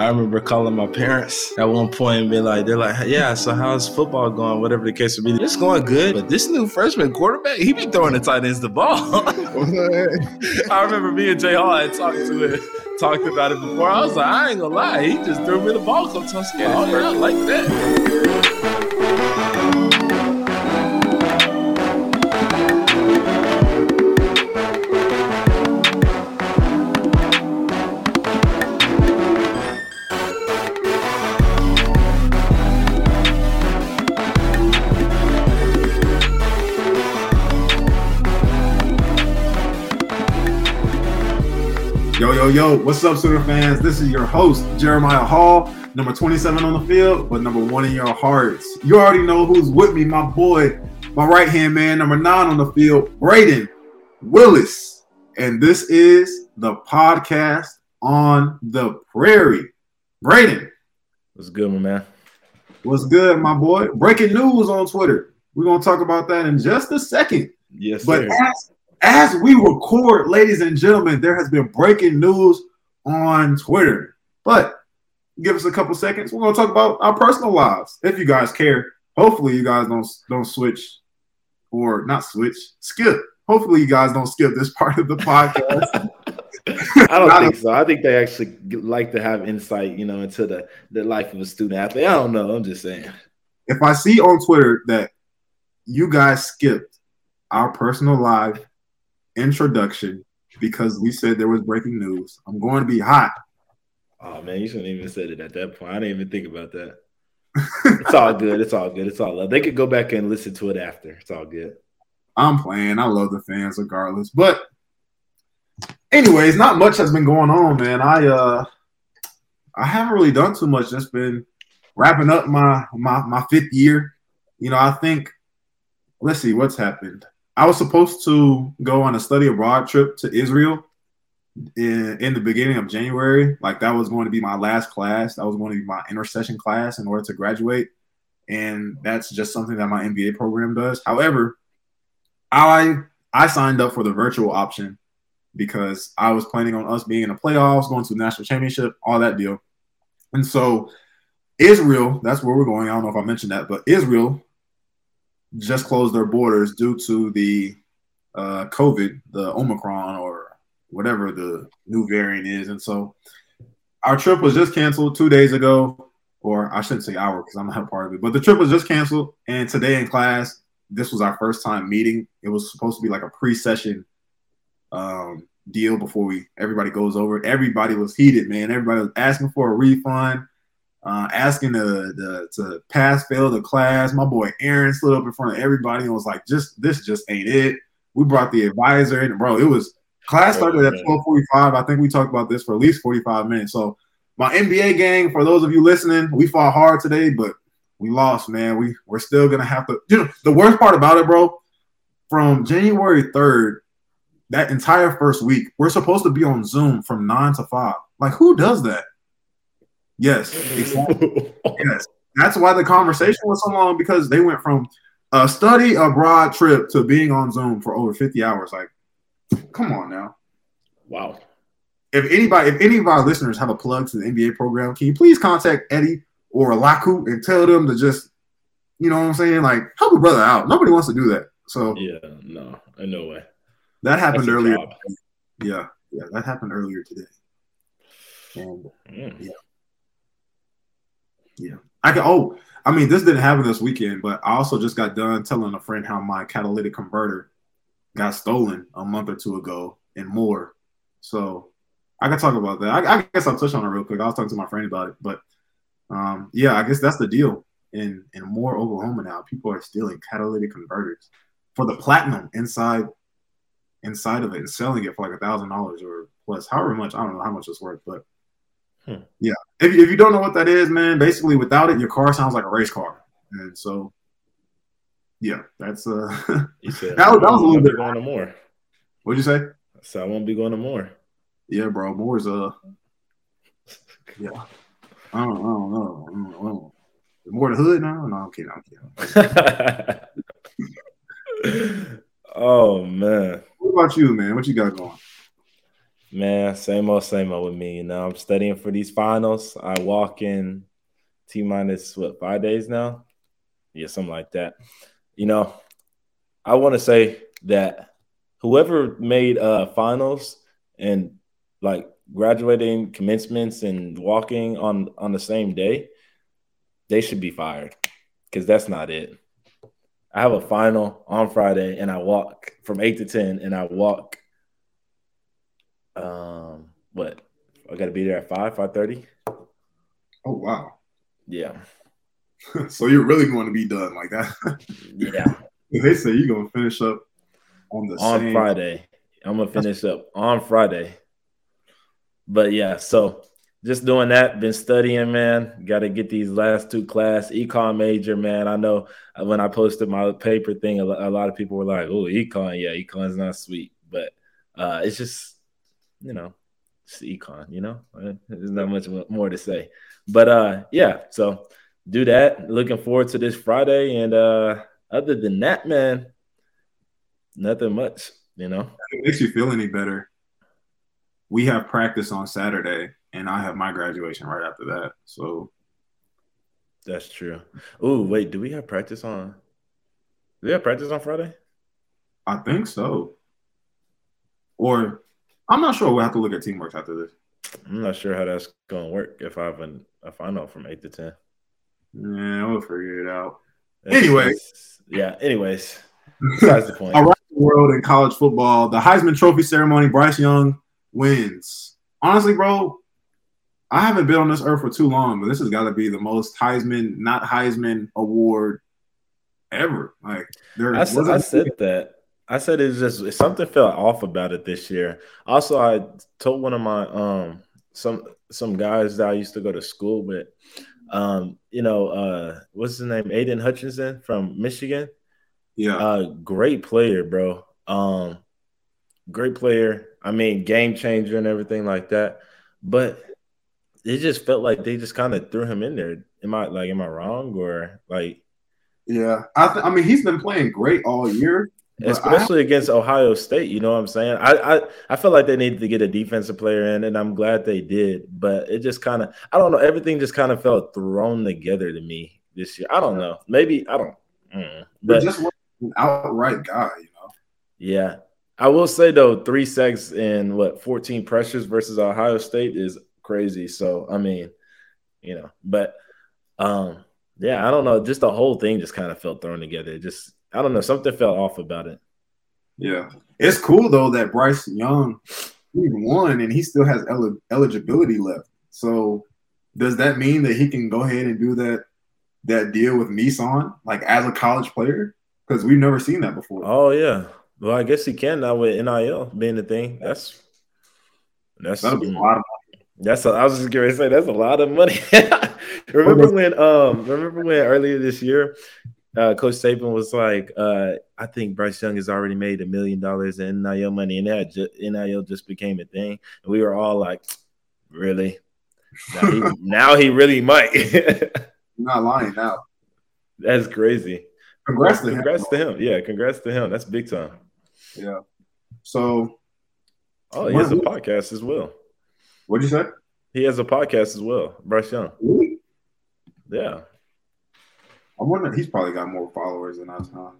I remember calling my parents at one point and being like, they're like, yeah, so how's football going? Whatever the case may be. It's going good. But this new freshman quarterback, he be throwing the tight ends the ball. I remember me and Jay Hall had talked to it, talked about it before. I was like, I ain't gonna lie. He just threw me the ball a couple times. Oh, yeah, I like that. Yo, what's up, Sooner fans? This is your host, Jeremiah Hall, number 27 on the field, but number one in your hearts. You already know who's with me, my boy, my right hand man, number nine on the field, Brayden Willis. And this is the podcast on the prairie. Brayden. What's good, my man? What's good, my boy? Breaking news on Twitter. We're going to talk about that in just a second. Yes, but as as we record, ladies and gentlemen, there has been breaking news on Twitter. But give us a couple seconds. We're gonna talk about our personal lives, if you guys care. Hopefully, you guys don't don't switch or not switch, skip. Hopefully, you guys don't skip this part of the podcast. I don't think so. I think they actually like to have insight, you know, into the the life of a student athlete. I don't know. I'm just saying. If I see on Twitter that you guys skipped our personal live introduction because we said there was breaking news. I'm going to be hot. Oh man, you shouldn't even said it at that point. I didn't even think about that. it's all good. It's all good. It's all love. They could go back and listen to it after. It's all good. I'm playing. I love the fans regardless. But anyways, not much has been going on, man. I uh I haven't really done too much. Just been wrapping up my my my fifth year. You know, I think let's see what's happened. I was supposed to go on a study abroad trip to Israel in, in the beginning of January. Like that was going to be my last class. That was going to be my intercession class in order to graduate. And that's just something that my MBA program does. However, I I signed up for the virtual option because I was planning on us being in the playoffs, going to the national championship, all that deal. And so Israel, that's where we're going. I don't know if I mentioned that, but Israel just closed their borders due to the uh, COVID, the Omicron or whatever the new variant is. And so our trip was just canceled two days ago, or I shouldn't say our because I'm not a part of it, but the trip was just canceled. And today in class, this was our first time meeting. It was supposed to be like a pre-session um, deal before we everybody goes over. Everybody was heated, man. Everybody was asking for a refund uh, asking the, the to pass fail the class. My boy Aaron stood up in front of everybody and was like, "Just this just ain't it." We brought the advisor and bro, it was class started at twelve forty five. I think we talked about this for at least forty five minutes. So my MBA gang, for those of you listening, we fought hard today, but we lost, man. We we're still gonna have to. You know, the worst part about it, bro, from January third, that entire first week, we're supposed to be on Zoom from nine to five. Like, who does that? Yes, exactly. yes. That's why the conversation was so long because they went from a study abroad trip to being on Zoom for over 50 hours. Like, come on now. Wow. If anybody, if any of our listeners have a plug to the MBA program, can you please contact Eddie or Laku and tell them to just, you know what I'm saying? Like, help a brother out. Nobody wants to do that. So yeah, no, no way. That happened earlier. Yeah, yeah, that happened earlier today. And mm. yeah. Yeah. I can oh, I mean, this didn't happen this weekend, but I also just got done telling a friend how my catalytic converter got stolen a month or two ago and more. So I can talk about that. I, I guess I'll touch on it real quick. I was talking to my friend about it, but um, yeah, I guess that's the deal. In in Moore, Oklahoma now, people are stealing catalytic converters for the platinum inside inside of it and selling it for like a thousand dollars or plus, however much. I don't know how much it's worth, but Hmm. Yeah. If, if you don't know what that is, man, basically without it, your car sounds like a race car. And so, yeah, that's uh, said, that, was, that was a little bit going to Moore. What'd you say? So I won't be going to Moore. Yeah, bro. Moore's uh, yeah. I don't, I don't know. I don't know. Moore the hood now? No, I'm kidding. I'm kidding. oh man. What about you, man? What you got going? Man, same old, same old with me. You know, I'm studying for these finals. I walk in T minus what five days now? Yeah, something like that. You know, I want to say that whoever made uh finals and like graduating commencements and walking on on the same day, they should be fired because that's not it. I have a final on Friday and I walk from eight to ten and I walk um what I gotta be there at five, five thirty. Oh wow. Yeah. so you're really going to be done like that. yeah. They say you're gonna finish up on the on same... Friday. I'm gonna finish up on Friday. But yeah, so just doing that, been studying, man. Got to get these last two class econ major, man. I know when I posted my paper thing, a lot of people were like, "Oh, econ, yeah, econ's not sweet," but uh, it's just, you know, it's econ. You know, there's not much more to say. But uh, yeah, so do that. Looking forward to this Friday, and uh, other than that, man, nothing much. You know, it makes you feel any better. We have practice on Saturday and I have my graduation right after that. So that's true. Oh, wait, do we have practice on? Do we have practice on Friday? I think so. Or I'm not sure. We'll have to look at teamwork after this. I'm not sure how that's going to work if I have an, a final from eight to ten. Yeah, we'll figure it out. anyway, yeah. Anyways, besides the point. Around the world in college football, the Heisman Trophy ceremony, Bryce Young wins. Honestly, bro, I haven't been on this earth for too long, but this has got to be the most Heisman, not Heisman award ever. Like there, I, I said that. I said it's just something felt off about it this year. Also, I told one of my um some some guys that I used to go to school with, um, you know, uh, what's his name? Aidan Hutchinson from Michigan. Yeah, uh, great player, bro. Um, great player. I mean, game changer and everything like that. But it just felt like they just kind of threw him in there. Am I like, am I wrong or like? Yeah, I, th- I mean, he's been playing great all year, especially I... against Ohio State. You know what I'm saying? I, I I feel like they needed to get a defensive player in, and I'm glad they did. But it just kind of, I don't know, everything just kind of felt thrown together to me this year. I don't know, maybe I don't. Mm, but just an outright guy, you know. Yeah, I will say though, three sacks and what 14 pressures versus Ohio State is crazy. So I mean, you know, but um, yeah, I don't know. Just the whole thing just kind of felt thrown together. just I don't know, something felt off about it. Yeah, it's cool though that Bryce Young won and he still has el- eligibility left. So does that mean that he can go ahead and do that that deal with Nissan like as a college player? Because we've never seen that before. Oh yeah. Well, I guess he can now with NIL being the thing. That's that's That'll be a lot of money. that's a, I was just going to say that's a lot of money. remember when um remember when earlier this year uh, Coach Saban was like, uh, I think Bryce Young has already made a million dollars in NIL money, and that ju- NIL just became a thing. And we were all like, really? Now he, now he really might. not lying now. That's crazy. Congrats, congrats to him. to him. Yeah, congrats to him. That's big time. Yeah. So, oh, he has a podcast as well. What'd you say? He has a podcast as well, Bryce Young. Really? Yeah. I wonder he's probably got more followers than us, huh?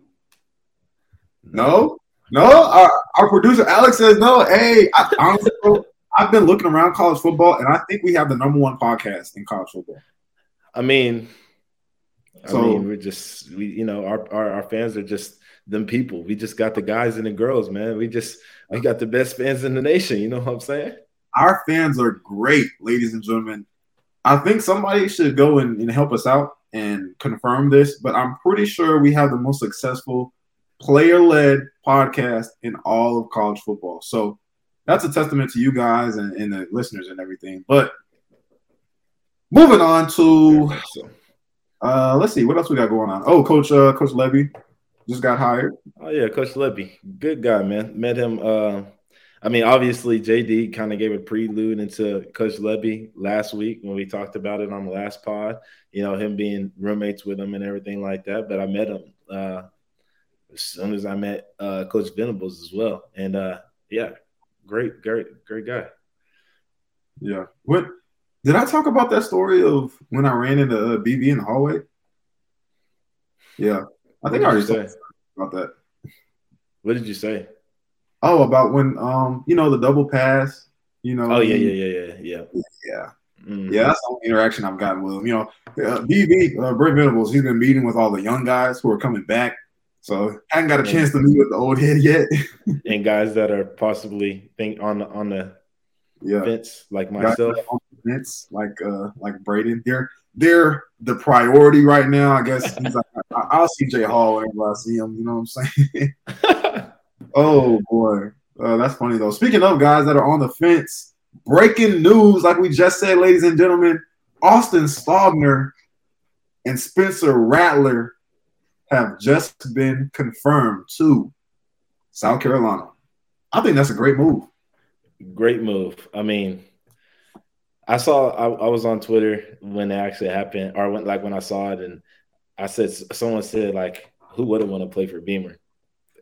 No, no. Our, our producer Alex says no. Hey, I, honestly, I've been looking around college football, and I think we have the number one podcast in college football. I mean, so, I mean, we're just we, you know, our, our our fans are just them people. We just got the guys and the girls, man. We just we got the best fans in the nation. You know what I'm saying? Our fans are great, ladies and gentlemen. I think somebody should go and, and help us out and confirm this, but I'm pretty sure we have the most successful player led podcast in all of college football. So that's a testament to you guys and, and the listeners and everything. But moving on to uh, let's see what else we got going on. Oh, Coach uh, Coach Lebby just got hired. Oh yeah, Coach Lebby, good guy, man. Met him uh, I mean, obviously, JD kind of gave a prelude into Coach Lebby last week when we talked about it on the last pod. You know, him being roommates with him and everything like that. But I met him uh, as soon as I met uh, Coach Venables as well, and uh, yeah, great, great, great guy. Yeah. What did I talk about that story of when I ran into uh, BB in the hallway? Yeah, I think I already said about that. What did you say? Oh, about when um, you know, the double pass. You know. Oh yeah, yeah, yeah, yeah, yeah. Yeah. Mm-hmm. Yeah, that's the only interaction I've gotten with him. You know, uh, BB, uh, Brent Venables, he's been meeting with all the young guys who are coming back. So I haven't got a chance to meet with the old head yet. and guys that are possibly think on the on the yeah. fence like myself. Fence, like uh like Brayden. They're they're the priority right now. I guess he's like I'll see Jay Hall whenever I see him. You know what I'm saying? oh boy, uh, that's funny though. Speaking of guys that are on the fence, breaking news, like we just said, ladies and gentlemen, Austin Stogner and Spencer Rattler have just been confirmed to South Carolina. I think that's a great move. Great move. I mean, I saw I, I was on Twitter when it actually happened, or when like when I saw it, and I said someone said like, "Who wouldn't want to play for Beamer?"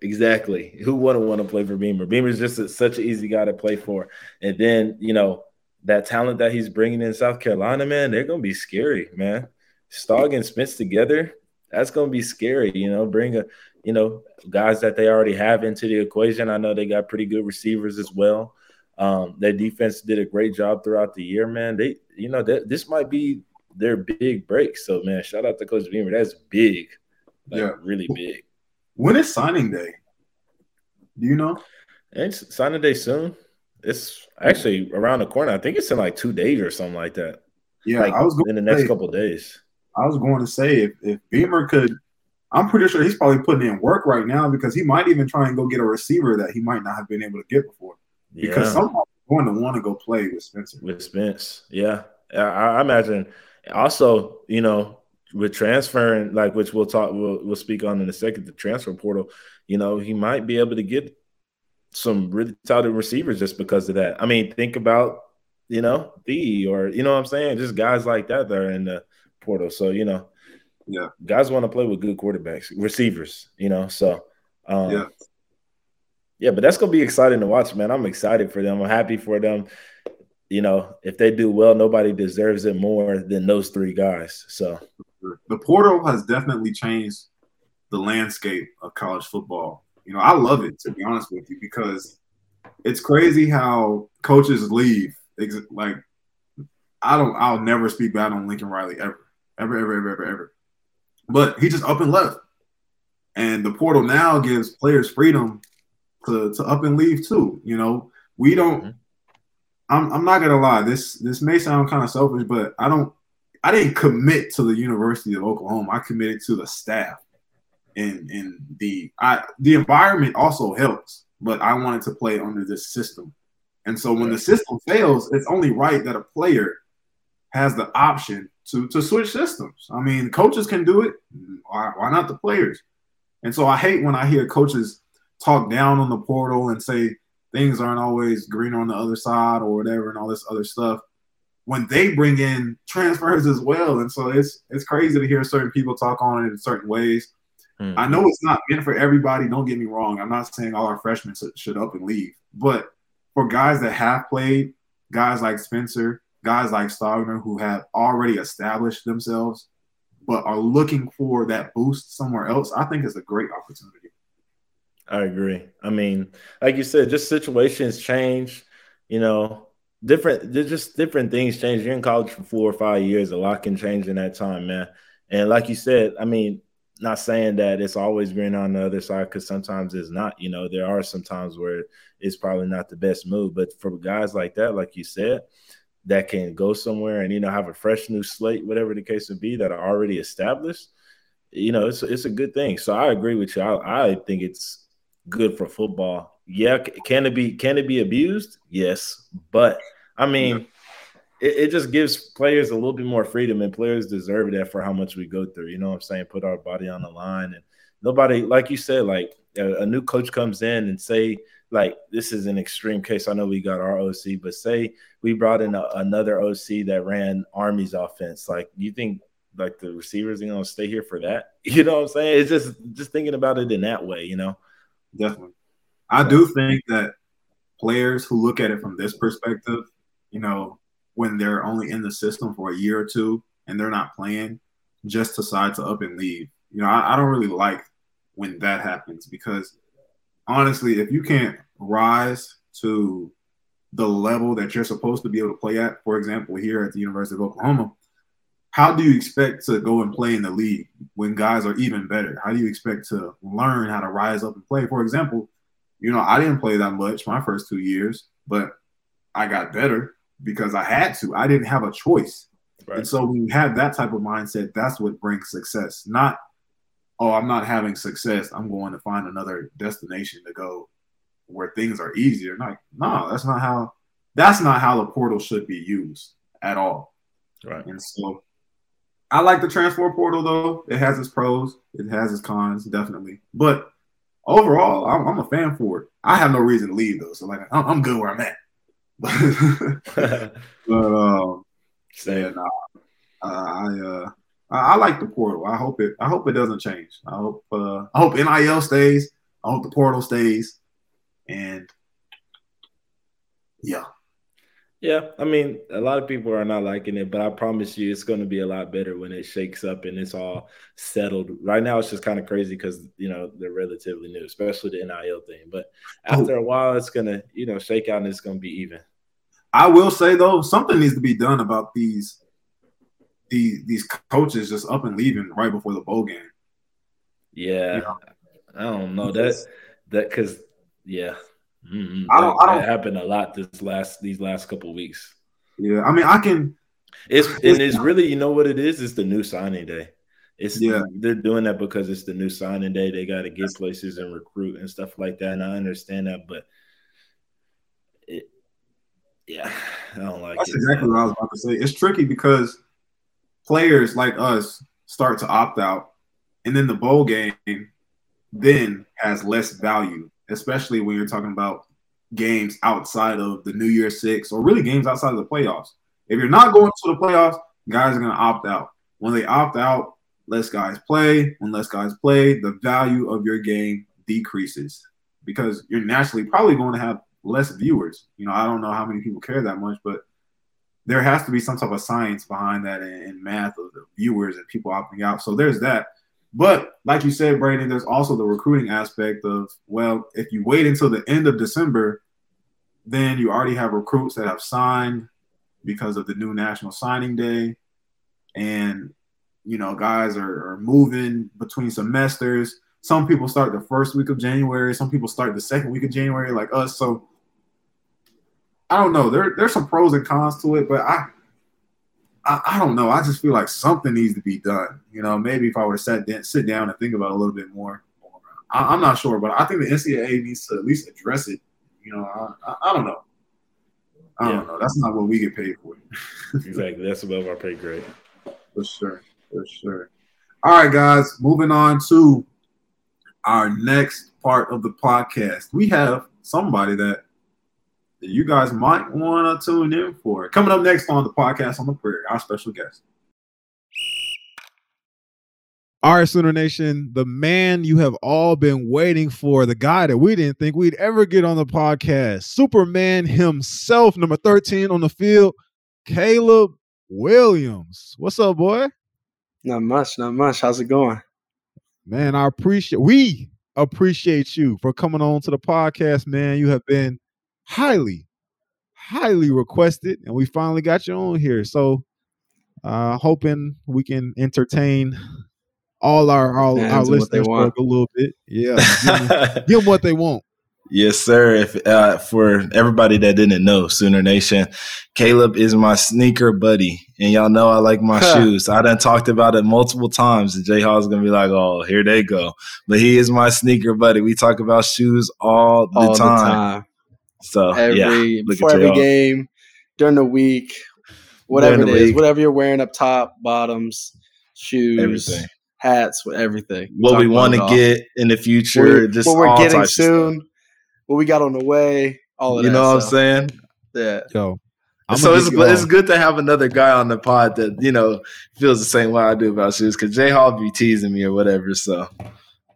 Exactly. Who wouldn't want to play for Beamer? Beamer's just a, such an easy guy to play for, and then you know that talent that he's bringing in South Carolina, man, they're gonna be scary, man. Stog and Spence together, that's gonna be scary. You know, bring a you know guys that they already have into the equation. I know they got pretty good receivers as well. Um, their defense did a great job throughout the year, man. They, you know, that this might be their big break. So, man, shout out to Coach Beamer. That's big, like, yeah, really big. When is signing day? Do you know? It's signing day soon. It's actually around the corner. I think it's in like two days or something like that. Yeah, like I was in the next say, couple days. I was going to say if, if Beamer could, I'm pretty sure he's probably putting in work right now because he might even try and go get a receiver that he might not have been able to get before because yeah. someone's going to want to go play with Spencer. With Spence, yeah, I, I, imagine. Also, you know, with transferring, like which we'll talk, we'll, we'll speak on in a second, the transfer portal. You know, he might be able to get some really talented receivers just because of that. I mean, think about you know the or you know what I'm saying, just guys like that that are in the portal. So you know, yeah, guys want to play with good quarterbacks, receivers. You know, so um, yeah. Yeah, but that's gonna be exciting to watch, man. I'm excited for them. I'm happy for them. You know, if they do well, nobody deserves it more than those three guys. So the portal has definitely changed the landscape of college football. You know, I love it to be honest with you because it's crazy how coaches leave. Like, I don't, I'll never speak bad on Lincoln Riley ever, ever, ever, ever, ever, ever. But he just up and left, and the portal now gives players freedom to, to up and leave too. You know, we don't. Mm-hmm. I'm I'm not gonna lie. This this may sound kind of selfish, but I don't. I didn't commit to the University of Oklahoma. I committed to the staff, and and the I the environment also helps. But I wanted to play under this system, and so when the system fails, it's only right that a player has the option to to switch systems. I mean, coaches can do it. Why, why not the players? And so I hate when I hear coaches talk down on the portal and say things aren't always green on the other side or whatever and all this other stuff when they bring in transfers as well. And so it's it's crazy to hear certain people talk on it in certain ways. Mm-hmm. I know it's not meant for everybody. Don't get me wrong. I'm not saying all our freshmen should up and leave, but for guys that have played, guys like Spencer, guys like Stogner who have already established themselves, but are looking for that boost somewhere else, I think it's a great opportunity. I agree. I mean, like you said, just situations change. You know, different. there's just different things change. You're in college for four or five years. A lot can change in that time, man. And like you said, I mean, not saying that it's always green on the other side because sometimes it's not. You know, there are some times where it's probably not the best move. But for guys like that, like you said, that can go somewhere and you know have a fresh new slate, whatever the case would be, that are already established. You know, it's it's a good thing. So I agree with you. I, I think it's good for football. Yeah, can it be can it be abused? Yes, but I mean, it, it, just gives players a little bit more freedom, and players deserve that for how much we go through. You know what I'm saying? Put our body on the line, and nobody, like you said, like a, a new coach comes in and say, like this is an extreme case. I know we got our OC, but say we brought in a, another OC that ran Army's offense. Like, you think like the receivers are gonna stay here for that? You know what I'm saying? It's just just thinking about it in that way. You know. Definitely. I do think that players who look at it from this perspective, you know, when they're only in the system for a year or two and they're not playing, just decide to up and leave. You know, I, I don't really like when that happens because honestly, if you can't rise to the level that you're supposed to be able to play at, for example, here at the University of Oklahoma, how do you expect to go and play in the league when guys are even better? How do you expect to learn how to rise up and play? For example, you know, I didn't play that much my first two years, but I got better because I had to. I didn't have a choice. Right. And so when you have that type of mindset, that's what brings success. Not, oh, I'm not having success. I'm going to find another destination to go where things are easier. Like, no, that's not how that's not how the portal should be used at all. Right. And so I like the transfer portal though. It has its pros, it has its cons, definitely. But overall, I'm, I'm a fan for it. I have no reason to leave though, so like I'm, I'm good where I'm at. but um, yeah, nah, uh, I uh, I, I, like the portal. I hope it. I hope it doesn't change. I hope. Uh, I hope NIL stays. I hope the portal stays. And yeah, yeah, I mean, a lot of people are not liking it, but I promise you, it's going to be a lot better when it shakes up and it's all settled. Right now, it's just kind of crazy because you know they're relatively new, especially the NIL thing. But oh. after oh. a while, it's gonna you know shake out and it's gonna be even. I will say though, something needs to be done about these these these coaches just up and leaving right before the bowl game. Yeah, you know? I don't know that that because yeah, Mm-hmm. I don't. That, I don't. That happened a lot this last these last couple weeks. Yeah, I mean, I can. It's and it's really you know what it is. It's the new signing day. It's yeah. They're doing that because it's the new signing day. They got to get places and recruit and stuff like that. And I understand that, but it, yeah, I don't like. That's it, exactly man. what I was about to say. It's tricky because players like us start to opt out, and then the bowl game then has less value especially when you're talking about games outside of the New Year Six or really games outside of the playoffs. If you're not going to the playoffs, guys are going to opt out. When they opt out, less guys play. When less guys play, the value of your game decreases because you're naturally probably going to have less viewers. You know, I don't know how many people care that much, but there has to be some type of science behind that and, math of the viewers and people opting out. So there's that. But like you said, Brandon, there's also the recruiting aspect of well, if you wait until the end of December, then you already have recruits that have signed because of the new national signing day. And you know, guys are, are moving between semesters. Some people start the first week of January, some people start the second week of January, like us. So I don't know. There, there's some pros and cons to it, but I I, I, don't know. I just feel like something needs to be done. You know, maybe if I were to sit down, sit down and think about it a little bit more, I, am not sure, but I think the NCAA needs to at least address it. You know, I, I, I don't know. I yeah. don't know. That's not what we get paid for. exactly. That's above our pay grade. For sure. For sure. All right, guys. Moving on to our next part of the podcast. We have somebody that that you guys might want to tune in for. Coming up next on the podcast on the prairie, our special guest. All right, Sooner Nation, the man you have all been waiting for, the guy that we didn't think we'd ever get on the podcast, Superman himself, number 13 on the field, Caleb Williams. What's up, boy? Not much, not much. How's it going? Man, I appreciate we appreciate you for coming on to the podcast, man. You have been highly, highly requested, and we finally got you on here. So, uh, hoping we can entertain all our all our listeners a little bit. Yeah, give them, give them what they want. Yes, sir. If uh, for everybody that didn't know, Sooner Nation, Caleb is my sneaker buddy, and y'all know I like my shoes. I done talked about it multiple times, and Jay Hall's gonna be like, "Oh, here they go." But he is my sneaker buddy. We talk about shoes all the, all time. the time. So every yeah, before every game, during the week, whatever it is, week. whatever you're wearing up top, bottoms, shoes, everything. hats, with everything. What we want to get in the future, what, just what we're getting soon, what we got on the way, all of you that. know what I'm saying? Yeah. Yo. I'm so it's, it's good to have another guy on the pod that you know feels the same way I do about shoes because Jay Hall be teasing me or whatever. So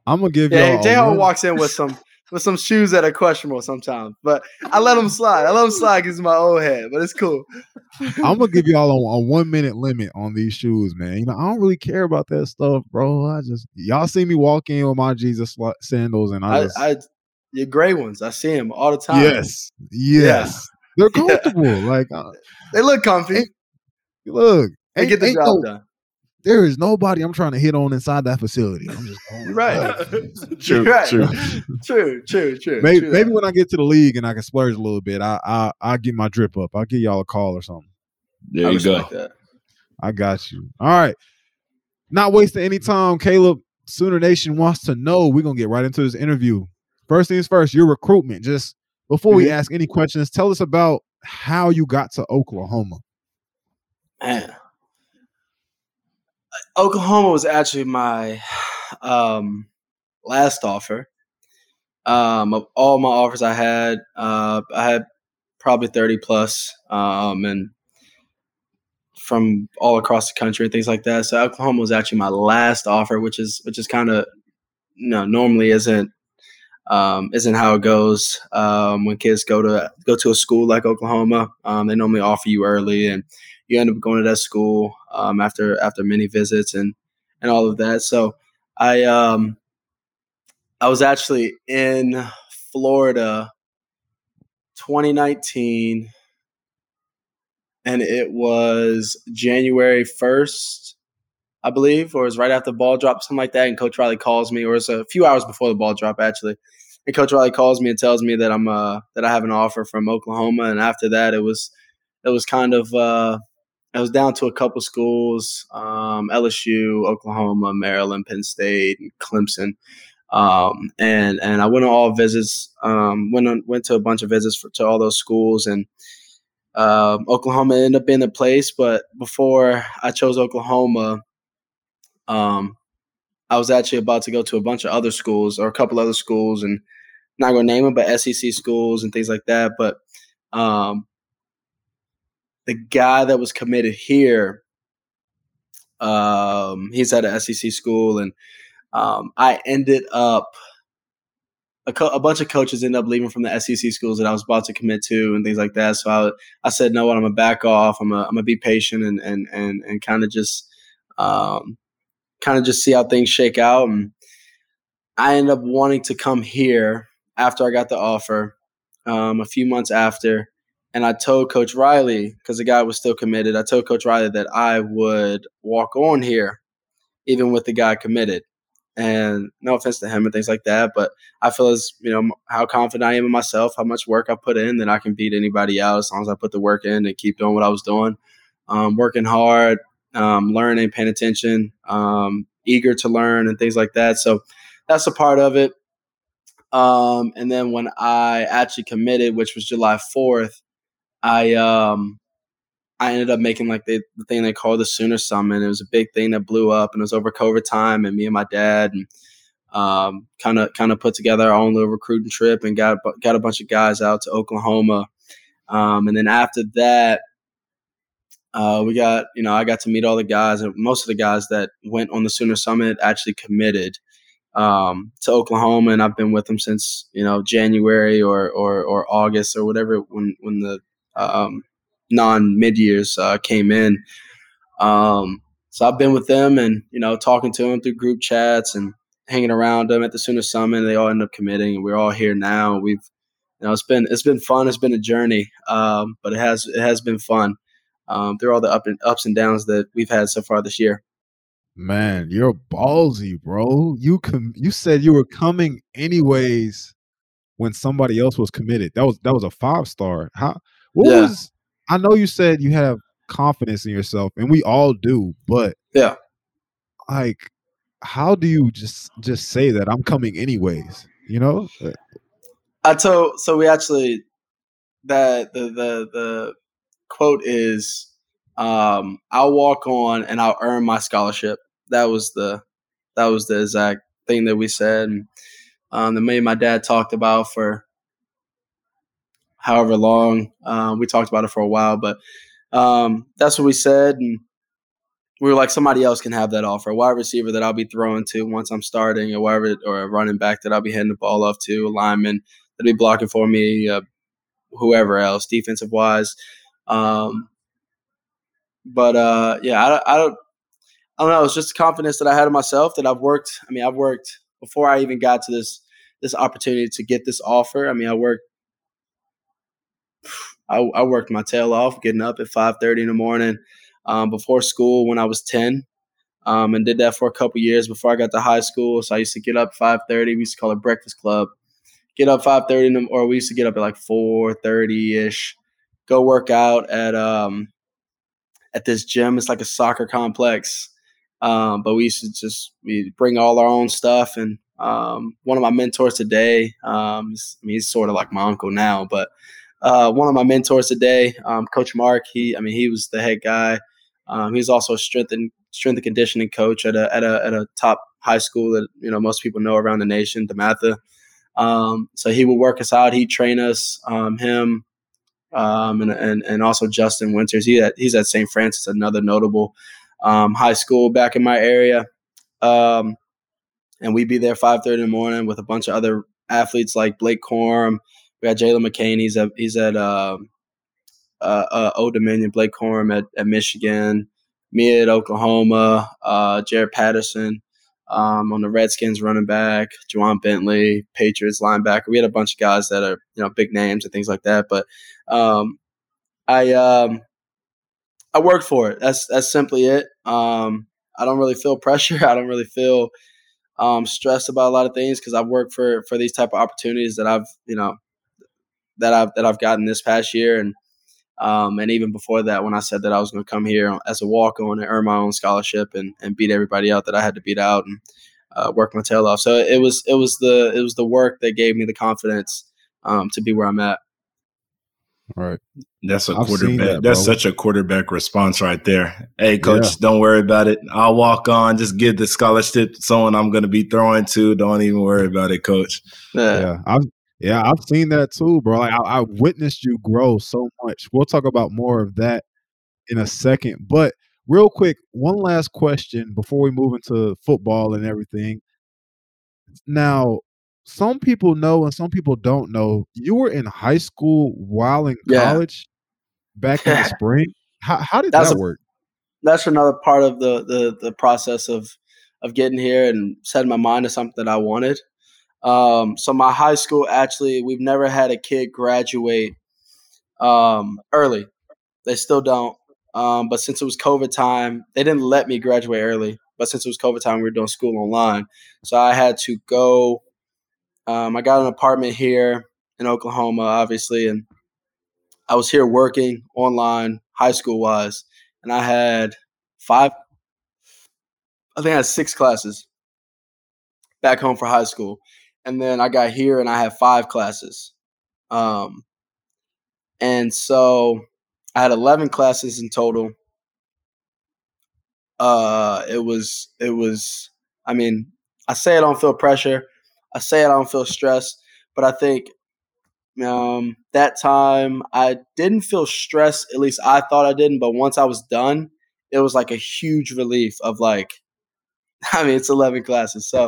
I'm gonna give yeah, Jay Hall walks in with some with some shoes that are questionable sometimes. But I let them slide. I let them slide because it's my old head, but it's cool. I'm gonna give y'all a, a, one minute limit on these shoes, man. You know, I don't really care about that stuff, bro. I just y'all see me walk in with my Jesus sandals, and I, I, just, I your gray ones, I see them all the time. Yes, yes, yeah. they're comfortable. Yeah. Like uh, they look comfy. look, they get the job no, done there is nobody I'm trying to hit on inside that facility. I'm just going, right. true, right. true, true, true, true. Maybe, true maybe when I get to the league and I can splurge a little bit, I I I'll get my drip up. I'll give y'all a call or something. There you go. Like I got you. All right. Not wasting any time, Caleb. Sooner Nation wants to know. We're gonna get right into this interview. First things first, your recruitment. Just before we mm-hmm. ask any questions, tell us about how you got to Oklahoma. Man, Oklahoma was actually my um, last offer. Um, of all my offers I had, uh, I had probably 30 plus, um, and from all across the country and things like that. So Oklahoma was actually my last offer, which is which is kind of you know normally isn't um, isn't how it goes um, when kids go to go to a school like Oklahoma. Um, they normally offer you early, and you end up going to that school um, after after many visits and and all of that. So I um, I was actually in Florida 2019 and it was January 1st, I believe, or it was right after the ball drop, something like that. And Coach Riley calls me, or it's a few hours before the ball drop, actually. And Coach Riley calls me and tells me that I'm uh that I have an offer from Oklahoma. And after that, it was it was kind of uh I was down to a couple schools: um, LSU, Oklahoma, Maryland, Penn State, and Clemson. Um, and and I went on all visits. Um, went on, went to a bunch of visits for, to all those schools, and um, Oklahoma ended up being the place. But before I chose Oklahoma, um, I was actually about to go to a bunch of other schools or a couple other schools, and not going to name them, but SEC schools and things like that. But um, the guy that was committed here, um, he's at an SEC school, and um, I ended up a, co- a, bunch of coaches ended up leaving from the SEC schools that I was about to commit to and things like that. So I, I said, no, what I'm gonna back off. I'm gonna, I'm gonna be patient and and and and kind of just um, kind of just see how things shake out. And I ended up wanting to come here after I got the offer um, a few months after. And I told Coach Riley, because the guy was still committed, I told Coach Riley that I would walk on here, even with the guy committed. And no offense to him and things like that, but I feel as you know how confident I am in myself, how much work I put in, that I can beat anybody out as long as I put the work in and keep doing what I was doing, um, working hard, um, learning, paying attention, um, eager to learn, and things like that. So that's a part of it. Um, and then when I actually committed, which was July fourth, I um I ended up making like the, the thing they call the Sooner Summit. It was a big thing that blew up, and it was over COVID time. And me and my dad and kind of kind of put together our own little recruiting trip and got got a bunch of guys out to Oklahoma. Um, and then after that, uh, we got you know I got to meet all the guys, and most of the guys that went on the Sooner Summit actually committed um, to Oklahoma, and I've been with them since you know January or or, or August or whatever when when the um, non mid years uh, came in. Um, so I've been with them and you know talking to them through group chats and hanging around them at the Sooner Summit. They all end up committing, and we're all here now. We've you know it's been it's been fun. It's been a journey, um, but it has it has been fun um, through all the up and ups and downs that we've had so far this year. Man, you're ballsy, bro. You com- you said you were coming anyways when somebody else was committed. That was that was a five star. How what yeah. was I know you said you have confidence in yourself, and we all do, but yeah, like how do you just just say that I'm coming anyways? You know? Uh, I told so we actually that the the the quote is um I'll walk on and I'll earn my scholarship. That was the that was the exact thing that we said and um, that me and my dad talked about for however long. Um, we talked about it for a while, but um, that's what we said, and we were like somebody else can have that offer, a wide receiver that I'll be throwing to once I'm starting, or whatever, or a running back that I'll be handing the ball off to, a lineman that'll be blocking for me, uh, whoever else, defensive wise. Um, but uh, yeah, I, I don't, I don't know. It's just confidence that I had in myself that I've worked. I mean, I've worked before I even got to this this opportunity to get this offer. I mean, I worked. I, I worked my tail off, getting up at five thirty in the morning um, before school when I was ten, um, and did that for a couple years before I got to high school. So I used to get up five thirty. We used to call it breakfast club. Get up five thirty, or we used to get up at like four thirty ish. Go work out at um, at this gym. It's like a soccer complex. Um, but we used to just we bring all our own stuff. And um, one of my mentors today, um, I mean, he's sort of like my uncle now, but uh, one of my mentors today, um, Coach Mark. He, I mean, he was the head guy. Um, he's also a strength and strength and conditioning coach at a at a at a top high school that you know most people know around the nation, DeMatha. Um, so he would work us out. He'd train us. him, um, and, and and also Justin Winters. He at, he's at St. Francis, another notable um, high school back in my area, um, and we'd be there five thirty in the morning with a bunch of other athletes like Blake Corum. We got Jalen McCain. He's at he's at uh, uh, uh, Old Dominion. Blake Corum at, at Michigan. Me at Oklahoma. Uh, Jaret Patterson. Um, on the Redskins running back, Ja'Whaun Bentley, Patriots linebacker. We had a bunch of guys that are you know big names and things like that. But um, I um, I worked for it. That's that's simply it. Um, I don't really feel pressure. I don't really feel um, stressed about a lot of things because I've worked for for these type of opportunities that I've you know that I've that I've gotten this past year and um, and even before that when I said that I was going to come here as a walk on and earn my own scholarship and, and beat everybody out that I had to beat out and uh, work my tail off. So it was it was the it was the work that gave me the confidence um, to be where I'm at. All right. That's a I've quarterback. That, that's such a quarterback response right there. Hey, coach, yeah. don't worry about it. I'll walk on. Just give the scholarship to someone I'm going to be throwing to. Don't even worry about it, coach. Yeah, yeah I've yeah, I've seen that too, bro. Like I, I witnessed you grow so much. We'll talk about more of that in a second. But real quick, one last question before we move into football and everything. Now, some people know and some people don't know you were in high school while in yeah. college back in the spring. How, how did that's that a, work? That's another part of the, the the process of of getting here and setting my mind to something that I wanted. Um, so my high school actually, we've never had a kid graduate um, early. They still don't. Um, but since it was COVID time, they didn't let me graduate early. But since it was COVID time, we were doing school online, so I had to go um, I got an apartment here in Oklahoma, obviously, and I was here working online, high school wise, and I had five, I think I had six classes back home for high school, and then I got here and I had five classes, um, and so I had eleven classes in total. Uh, it was it was. I mean, I say I don't feel pressure I say I don't feel stressed, but I think um, that time I didn't feel stressed. At least I thought I didn't. But once I was done, it was like a huge relief of like, I mean, it's eleven classes, so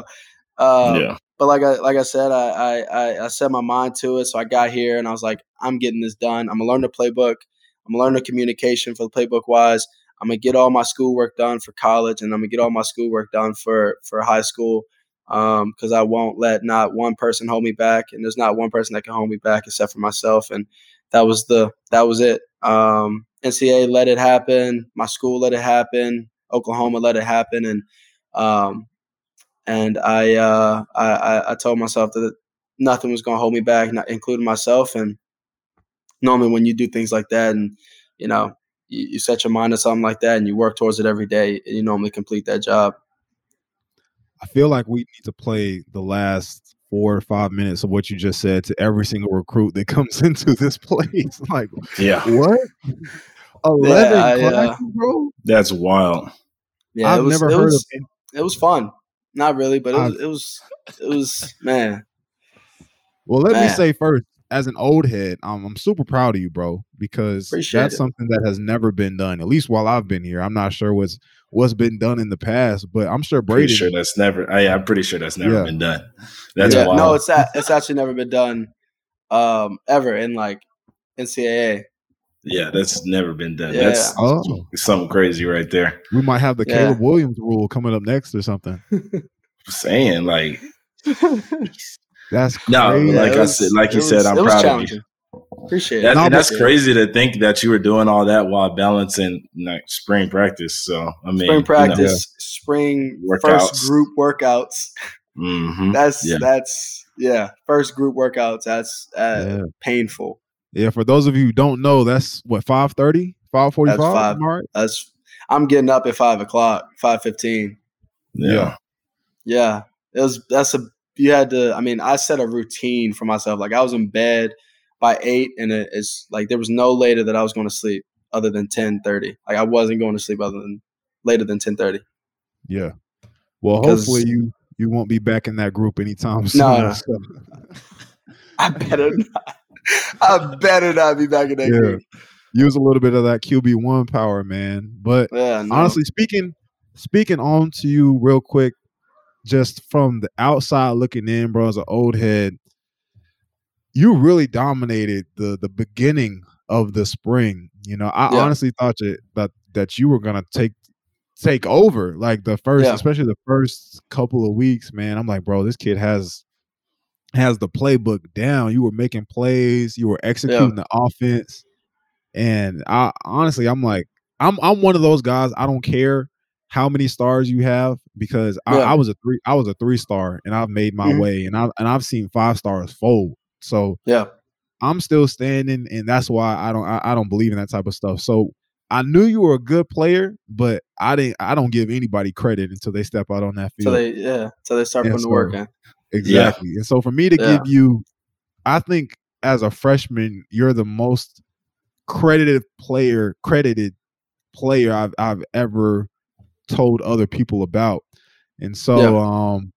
um, yeah. But like I like I said, I, I I set my mind to it. So I got here and I was like, I'm getting this done. I'm gonna learn the playbook. I'm gonna learn the communication for the playbook wise. I'm gonna get all my schoolwork done for college, and I'm gonna get all my schoolwork done for for high school because um, I won't let not one person hold me back, and there's not one person that can hold me back except for myself. And that was the that was it. Um, NCAA let it happen. My school let it happen. Oklahoma let it happen, and um, and I, uh, I I told myself that nothing was going to hold me back, not including myself. And normally, when you do things like that, and you know, you, you set your mind to something like that, and you work towards it every day, and you normally complete that job. I feel like we need to play the last four or five minutes of what you just said to every single recruit that comes into this place. like, yeah, what? Eleven yeah, classes, uh, bro. That's wild. Yeah, I've was, never heard was, of it. It was fun. Not really, but it was, it was, it was, man. Well, let man. me say first, as an old head, um, I'm super proud of you, bro, because Appreciate that's it. something that has never been done. At least while I've been here, I'm not sure what's what's been done in the past. But I'm sure Pretty Brady. sure that's never. I, I'm pretty sure that's never Yeah. been done. That's yeah, wild. no, it's that it's actually never been done um, ever in like NCAA. Yeah, that's never been done. Yeah. That's Oh, something crazy right there. we might have the Yeah. Caleb Williams rule coming up next or something. saying like That's No, crazy. like it I was- said- like you it said, I'm proud of you. Appreciate that, it. And that's but- crazy to think that you were doing all that while balancing like spring practice. So I mean, Spring practice, spring Workouts. first group workouts. hmm That's Yeah. that's yeah, first group workouts. That's uh, Yeah. painful. Yeah, for those of you who don't know, that's what 530, 545. That's five. That's I'm getting up at five o'clock, five fifteen. Yeah. Yeah, it was. That's a you had to. I mean, I set a routine for myself. Like I was in bed by eight, and it, it's like there was no later that I was going to sleep other than ten thirty. Like I wasn't going to sleep other than later than ten thirty. Yeah. Well, hopefully you you won't be back in that group anytime soon. No, no. I better not. I better not be back in that Yeah. group. use a little bit of that QB one power, man. But Yeah, no. honestly speaking, speaking on to you real quick, just from the outside looking in, bro, as an old head, you really dominated the the beginning of the spring. You know, I Yeah. honestly thought that that that you were gonna take take over like the first, Yeah. especially the first couple of weeks, man. I'm like, bro, this kid has has the playbook down. You were making plays, you were executing the offense. And I honestly, I'm like, I'm I'm one of those guys. I don't care how many stars you have because I, Yeah. I was a three I was a three star and I've made my Mhm. way and I and I've seen five stars fold. So yeah, I'm still standing, and that's why I don't I, I don't believe in that type of stuff. So I knew you were a good player, but I didn't I don't give anybody credit until they step out on that field. so they yeah, so they start And putting the work in. Exactly. And so for me to Yeah. give you, I think as a freshman, you're the most credited player, credited player I've I've ever told other people about. And so Yeah. um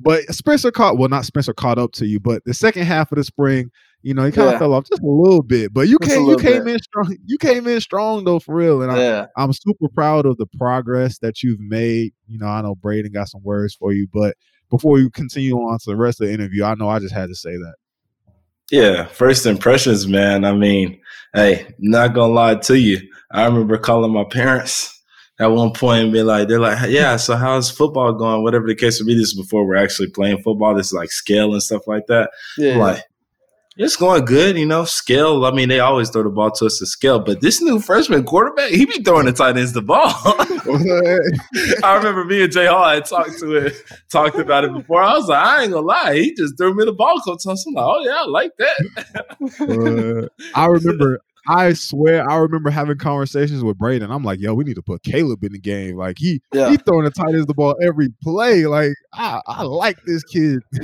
but Spencer caught well not Spencer caught up to you, but the second half of the spring, you know, he kind of Yeah. fell off just a little bit. But you Just came you came bit. in strong. You came in strong though for real. And I, Yeah, I'm super proud of the progress that you've made. You know, I know Brayden got some words for you, but before we continue on to the rest of the interview, I know I just had to say that. Yeah, first impressions, man. I mean, hey, not gonna lie to you. I remember calling my parents at one point and be like, they're like, yeah, so how's football going? Whatever the case would be. This is before we're actually playing football. This is like scale and stuff like that. yeah. I'm like, it's going good, you know. Scale. I mean, they always throw the ball to us to scale, but this new freshman quarterback, he be throwing the tight ends the ball. I remember me and Jay Hall had talked to it, talked about it before. I was like, I ain't gonna lie, he just threw me the ball coach. I'm like, oh yeah, I like that. Uh, I remember, I swear, I remember having conversations with Brayden. I'm like, yo, we need to put Caleb in the game. Like he yeah. he throwing the tight ends the ball every play. Like I, I like this kid.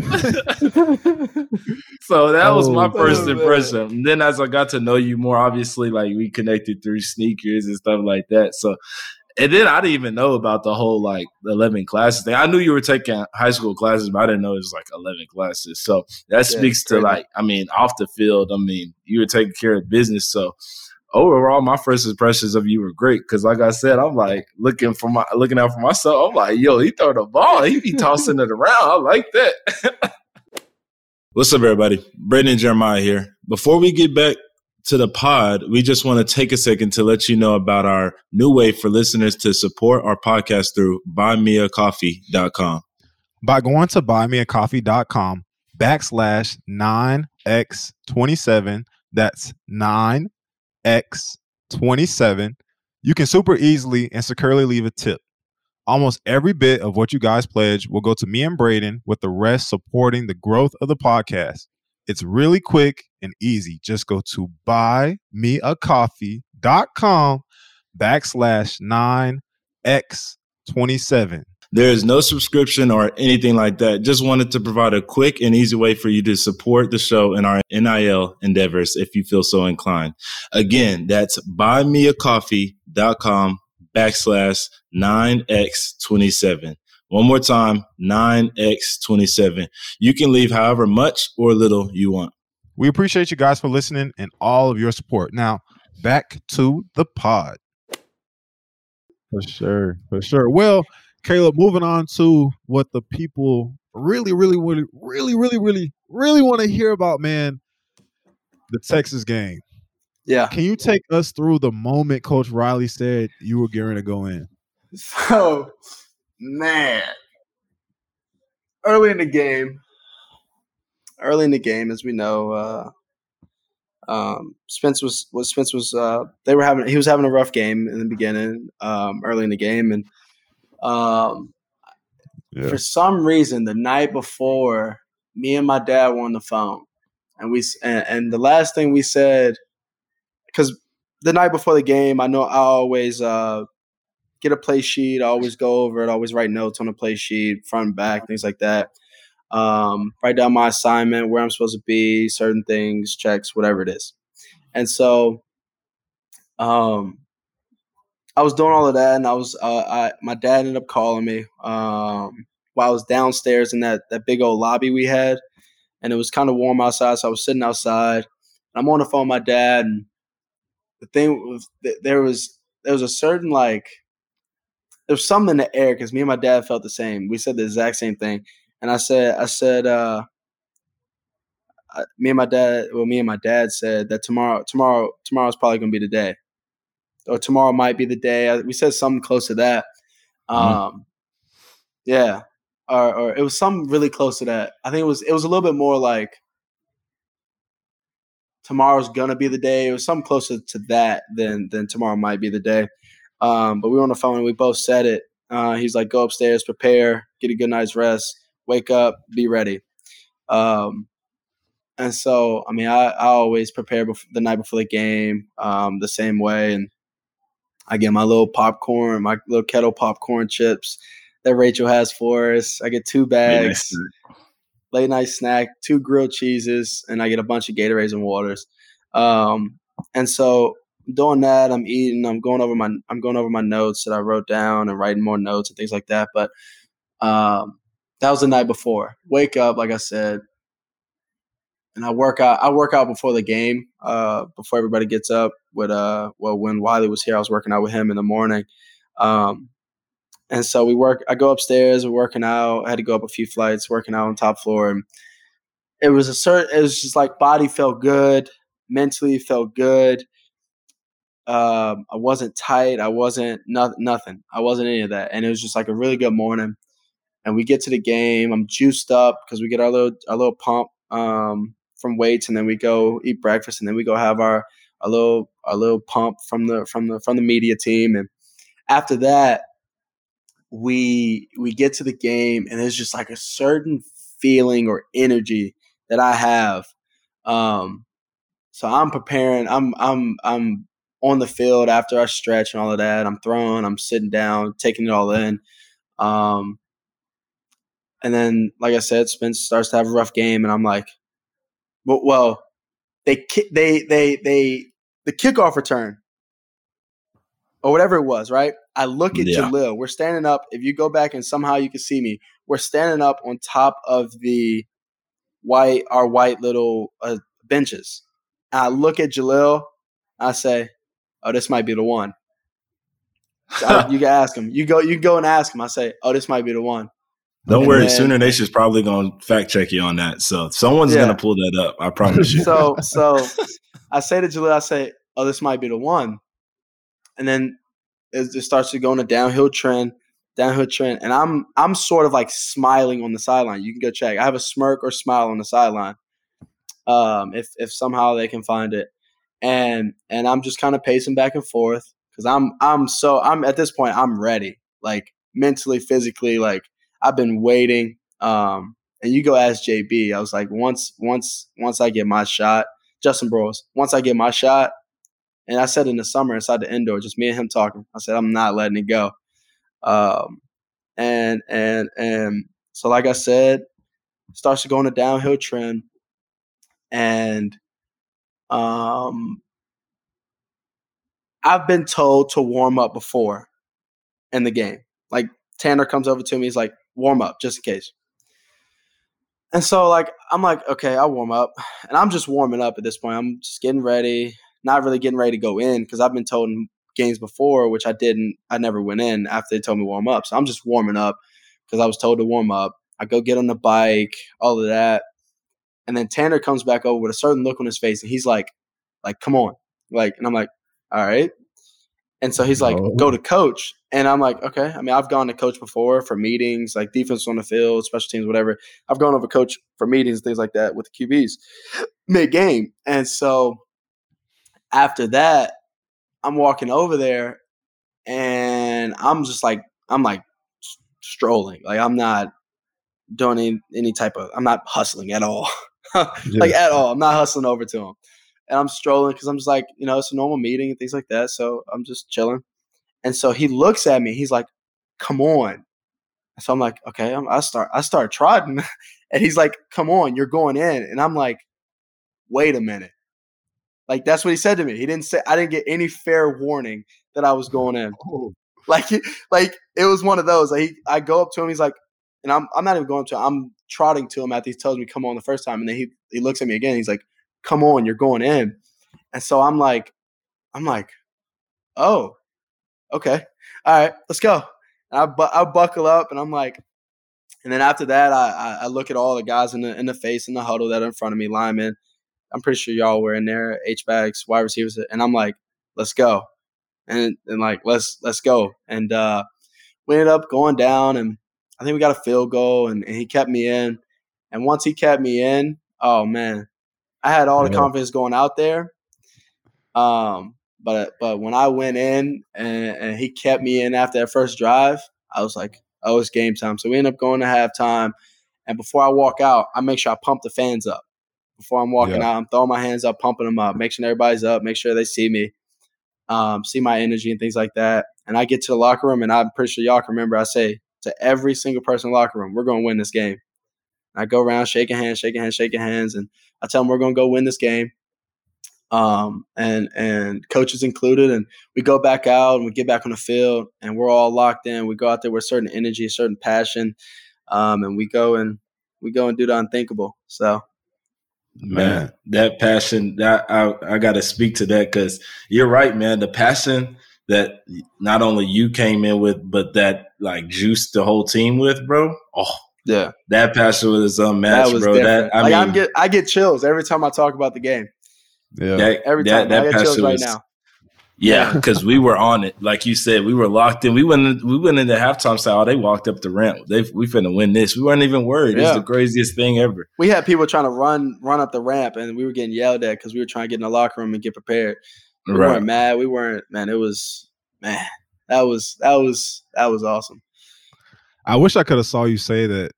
so that was my Oh, first man. impression. And then as I got to know you more, obviously, like we connected through sneakers and stuff like that. So and then I didn't even know about the whole like eleven classes thing. I knew you were taking high school classes, but I didn't know it was like eleven classes. So that speaks to like, I mean, off the field, I mean, you were taking care of business. So overall, my first impressions of you were great because, like I said, I'm like looking for my looking out for myself. I'm like, yo, he throw the ball, he be tossing it around. I like that. What's up, everybody? Brayden and Jeremiah here. Before we get back to the pod, we just want to take a second to let you know about our new way for listeners to support our podcast through buymeacoffee.com. by going to buymeacoffee.com backslash 9x27 that's 9x27 you can super easily and securely leave a tip almost every bit of what you guys pledge will go to me and brayden with the rest supporting the growth of the podcast it's really quick and easy just go to buymeacoffee.com backslash 9x27 There is no subscription or anything like that. Just wanted to provide a quick and easy way for you to support the show and our NIL endeavors if you feel so inclined. Again, that's buymeacoffee.com backslash 9x27. One more time, 9x27. You can leave however much or little you want. We appreciate you guys for listening and all of your support. Now, back to the pod. For sure, for sure. Well, Caleb, moving on to what the people really, really, really, really, really, really, really want to hear about, man. The Texas game. Yeah. Can you take us through the moment Coach Riley said you were gearing to go in? So, man, early in the game, early in the game, as we know, uh, um, Spence was was Spence was uh, they were having he was having a rough game in the beginning, um, early in the game, and um, Yeah. for some reason the night before, me and my dad were on the phone, and we s- and, and the last thing we said, because the night before the game, I know I always uh, get a play sheet. I always go over it. I always write notes on a play sheet, front and back, things like that. Um, write down my assignment, where I'm supposed to be, certain things, checks, whatever it is. And so, um, I was doing all of that, and I was, uh, I my dad ended up calling me um, while I was downstairs in that that big old lobby we had, and it was kind of warm outside, so I was sitting outside. I'm on the phone with my dad, and the thing was, th- there was there was a certain like there was something in the air because me and my dad felt the same. We said the exact same thing, and I said, I said, uh, I- me and my dad, well, me and my dad said that tomorrow, tomorrow, tomorrow's probably gonna be the day, or tomorrow might be the day. We said something close to that. Mhm. Um, yeah, or or it was something really close to that. I think it was it was a little bit more like tomorrow's gonna be the day. It was something closer to that than than tomorrow might be the day. Um, but we were on the phone and we both said it. Uh, he's like, go upstairs, prepare, get a good night's rest, wake up, be ready. Um, and so, I mean, I, I always prepare the night before the game um, the same way. And I get my little popcorn, my little kettle popcorn chips that Rachel has for us. I get two bags late night snack, two grilled cheeses, and I get a bunch of Gatorades and waters. Um, and so doing that, I'm eating, I'm going over my I'm going over my notes that I wrote down and writing more notes and things like that. But um, that was the night before. Wake up, like I said, and I work out. I work out before the game, uh, before everybody gets up. With uh, well, when Wiley was here, I was working out with him in the morning. Um, and so we work. I go upstairs. We're working out. I had to go up a few flights, working out on top floor. And it was a certain. It was just like body felt good, mentally felt good. Um, I wasn't tight. I wasn't no, nothing. I wasn't any of that. And it was just like a really good morning. And we get to the game. I'm juiced up because we get our little our little pump um, from weights, and then we go eat breakfast, and then we go have our a little a little pump from the from the from the media team. And after that, we we get to the game and there's just like a certain feeling or energy that I have. Um, so I'm preparing. I'm I'm I'm on the field after I stretch and all of that. I'm throwing. I'm sitting down, taking it all in. Um, and then, like I said, Spence starts to have a rough game, and I'm like, well, well they ki- they they they the kickoff return or whatever it was, right? I look at Yeah. Jalil. We're standing up. If you go back and somehow you can see me, we're standing up on top of the white, our white little uh, benches. And I look at Jalil. I say, "Oh, this might be the one." So I- you can ask him. You go. You go and ask him. I say, "Oh, this might be the one." Don't And worry, then- Sooner Nation's probably going to fact check you on that. So someone's Yeah. going to pull that up. I promise you. so so I say to Jalil, I say, "Oh, this might be the one," and then it, it starts to go on a downhill trend, downhill trend, and I'm I'm sort of like smiling on the sideline. You can go check. I have a smirk or smile on the sideline. Um, if if somehow they can find it, and and I'm just kind of pacing back and forth because I'm I'm so I'm at this point I'm ready, like mentally, physically, like I've been waiting. Um, and you go ask JB. I was like, once, once, once I get my shot, Justin Broiles. Once I get my shot, and I said in the summer inside the indoor, just me and him talking. I said I'm not letting it go. Um, and and and so like I said, starts to go on a downhill trend, and um, I've been told to warm up before in the game. Like Tanner comes over to me, he's like, warm up just in case. And so like I'm like, okay, I'll warm up. And I'm just warming up at this point. I'm just getting ready, not really getting ready to go in because I've been told in games before, which I didn't. I never went in after they told me warm up. So I'm just warming up because I was told to warm up. I go get on the bike, all of that, and then Tanner comes back over with a certain look on his face, and he's like, "Like, come on!" Like, and I'm like, "All right." And so he's like, No. "Go to coach," and I'm like, "Okay." I mean, I've gone to coach before for meetings, like defense on the field, special teams, whatever. I've gone over coach for meetings, things like that with the QBs mid game, and so after that, I'm walking over there, and I'm just like, I'm like strolling, like I'm not doing any, any type of, I'm not hustling at all, like at all. I'm not hustling over to him, and I'm strolling because I'm just like, you know, it's a normal meeting and things like that. So I'm just chilling, and so he looks at me. He's like, "Come on." So I'm like, okay, I'm, I start, I start trotting, and he's like, "Come on, you're going in," and I'm like, "Wait a minute." Like that's what he said to me. He didn't say I didn't get any fair warning that I was going in. Oh, Like like it was one of those. Like he, I go up to him, he's like, and I'm I'm not even going to. I'm trotting to him after he tells me come on the first time, and then he he looks at me again. He's like, "Come on, you're going in," and so I'm like, I'm like, oh, okay, all right, let's go. And I bu- I buckle up, and I'm like, and then after that, I I, look at all the guys in the in the face in the huddle that are in front of me, linemen. I'm pretty sure y'all were in there, H backs, wide receivers, and I'm like, let's go, and and like let's let's go, and uh, we ended up going down, and I think we got a field goal, and, and he kept me in, and once he kept me in, oh man, I had all the Yeah. confidence going out there, um, but but when I went in and, and he kept me in after that first drive, I was like, oh, it's game time. So we end up going to halftime, and before I walk out, I make sure I pump the fans up before I'm walking Yeah. out. I'm throwing my hands up, pumping them up, making sure everybody's up, make sure they see me, um, see my energy and things like that. And I get to the locker room, and I'm pretty sure y'all can remember I say to every single person in the locker room, we're going to win this game. I go around shaking hands, shaking hands, shaking hands, and I tell them we're going to go win this game. Um, and and coaches included, and we go back out and we get back on the field, and we're all locked in. We go out there with certain energy, certain passion, um, and we go and we go and do the unthinkable. So Man, that passion that I, I got to speak to that because you're right, man. The passion that not only you came in with, but that like juiced the whole team with, bro. Oh, yeah, that passion was unmatched, that was bro. different. That I like mean, I'm get I get chills every time I talk about the game. yeah. that, Every time that I get chills passion right was, now. Yeah, because we were on it, like you said, we were locked in. We went, in, we went into halftime style. They walked up the ramp. They, we finna win this. We weren't even worried. It's the craziest thing ever. We had people trying to run run up the ramp, and we were getting yelled at because we were trying to get in the locker room and get prepared. We Right. weren't mad. We weren't man. It was man. That was that was that was awesome. I wish I could have saw you say that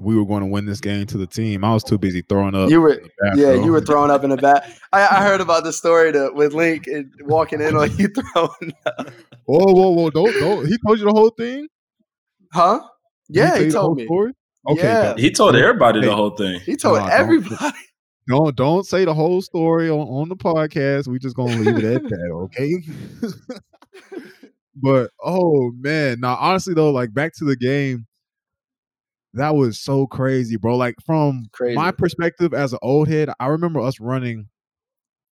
we were going to win this game to the team. I was too busy throwing up. You were yeah. You were throwing up in the back. I, I heard about the story to, with Link and walking in on you throwing up. Whoa, whoa, whoa! Don't, don't. He told you the whole thing. Huh? Yeah, tell he told me. Story? Okay, Yeah. He told everybody Hey. the whole thing. He told Nah, don't- everybody. Don't don't say the whole story on, on the podcast. We just gonna leave it at that, okay? but oh man, now honestly though, like back to the game, that was so crazy, bro. Like from Crazy. my perspective as an old head, I remember us running.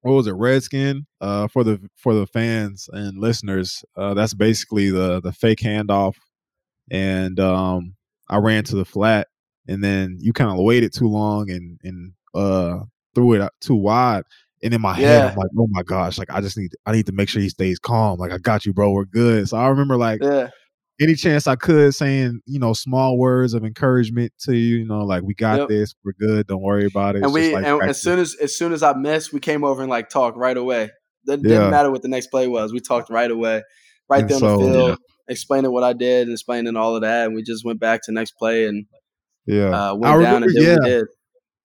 What was it, Redskin? Uh, for the for the fans and listeners, uh, that's basically the the fake handoff, and um, I ran to the flat, and then you kind of waited too long and and uh threw it out too wide. And in my head, I'm like, oh my gosh, like I just need I need to make sure he stays calm. Like I got you, bro. We're good. So I remember like Yeah. any chance I could saying, you know, small words of encouragement to you, you know, like we got Yep. this, we're good, don't worry about it. and we like and as soon as as soon as I missed, we came over and like talked right away. Yeah. didn't matter what the next play was. We talked right away, right And there on so- the field, Yeah. explaining what I did, and explaining all of that, and we just went back to next play and yeah. uh, I went down remember, and did yeah, what we did.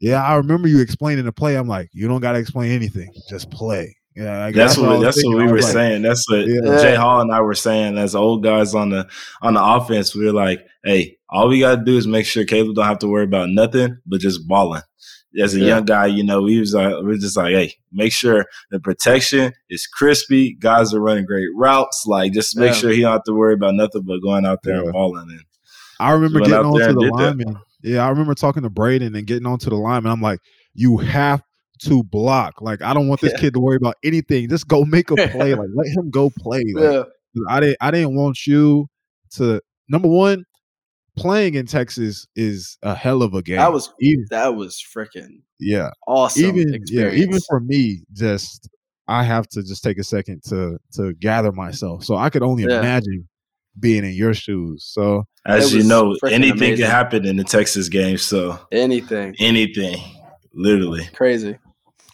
Yeah, I remember you explaining the play. I'm like, you don't gotta explain anything, just play. Yeah, like, That's I what was that's thinking. what we were like, saying. That's what Yeah. Jay Hall and I were saying as old guys on the on the offense. We were like, hey, all we gotta do is make sure Caleb don't have to worry about nothing but just balling. As a Yeah. young guy, you know, we was like, we are just like, hey, make sure the protection is crispy. Guys are running great routes. Like, just make Yeah. sure he don't have to worry about nothing but going out there Yeah. and balling. And I remember getting out there onto the did that. Yeah, I remember talking to Brayden and getting onto the line, and I'm like, you have to block. Like I don't want this Yeah. kid to worry about anything. Just go make a play. Like let him go play. Like, Yeah. I didn't I didn't want you to number one, playing in Texas is a hell of a game. That was even that was freaking yeah. awesome. even yeah, even for me, just I have to just take a second to to gather myself. So I could only Yeah. imagine being in your shoes. So As you know, anything amazing. can happen in the Texas game. So anything anything, literally. crazy.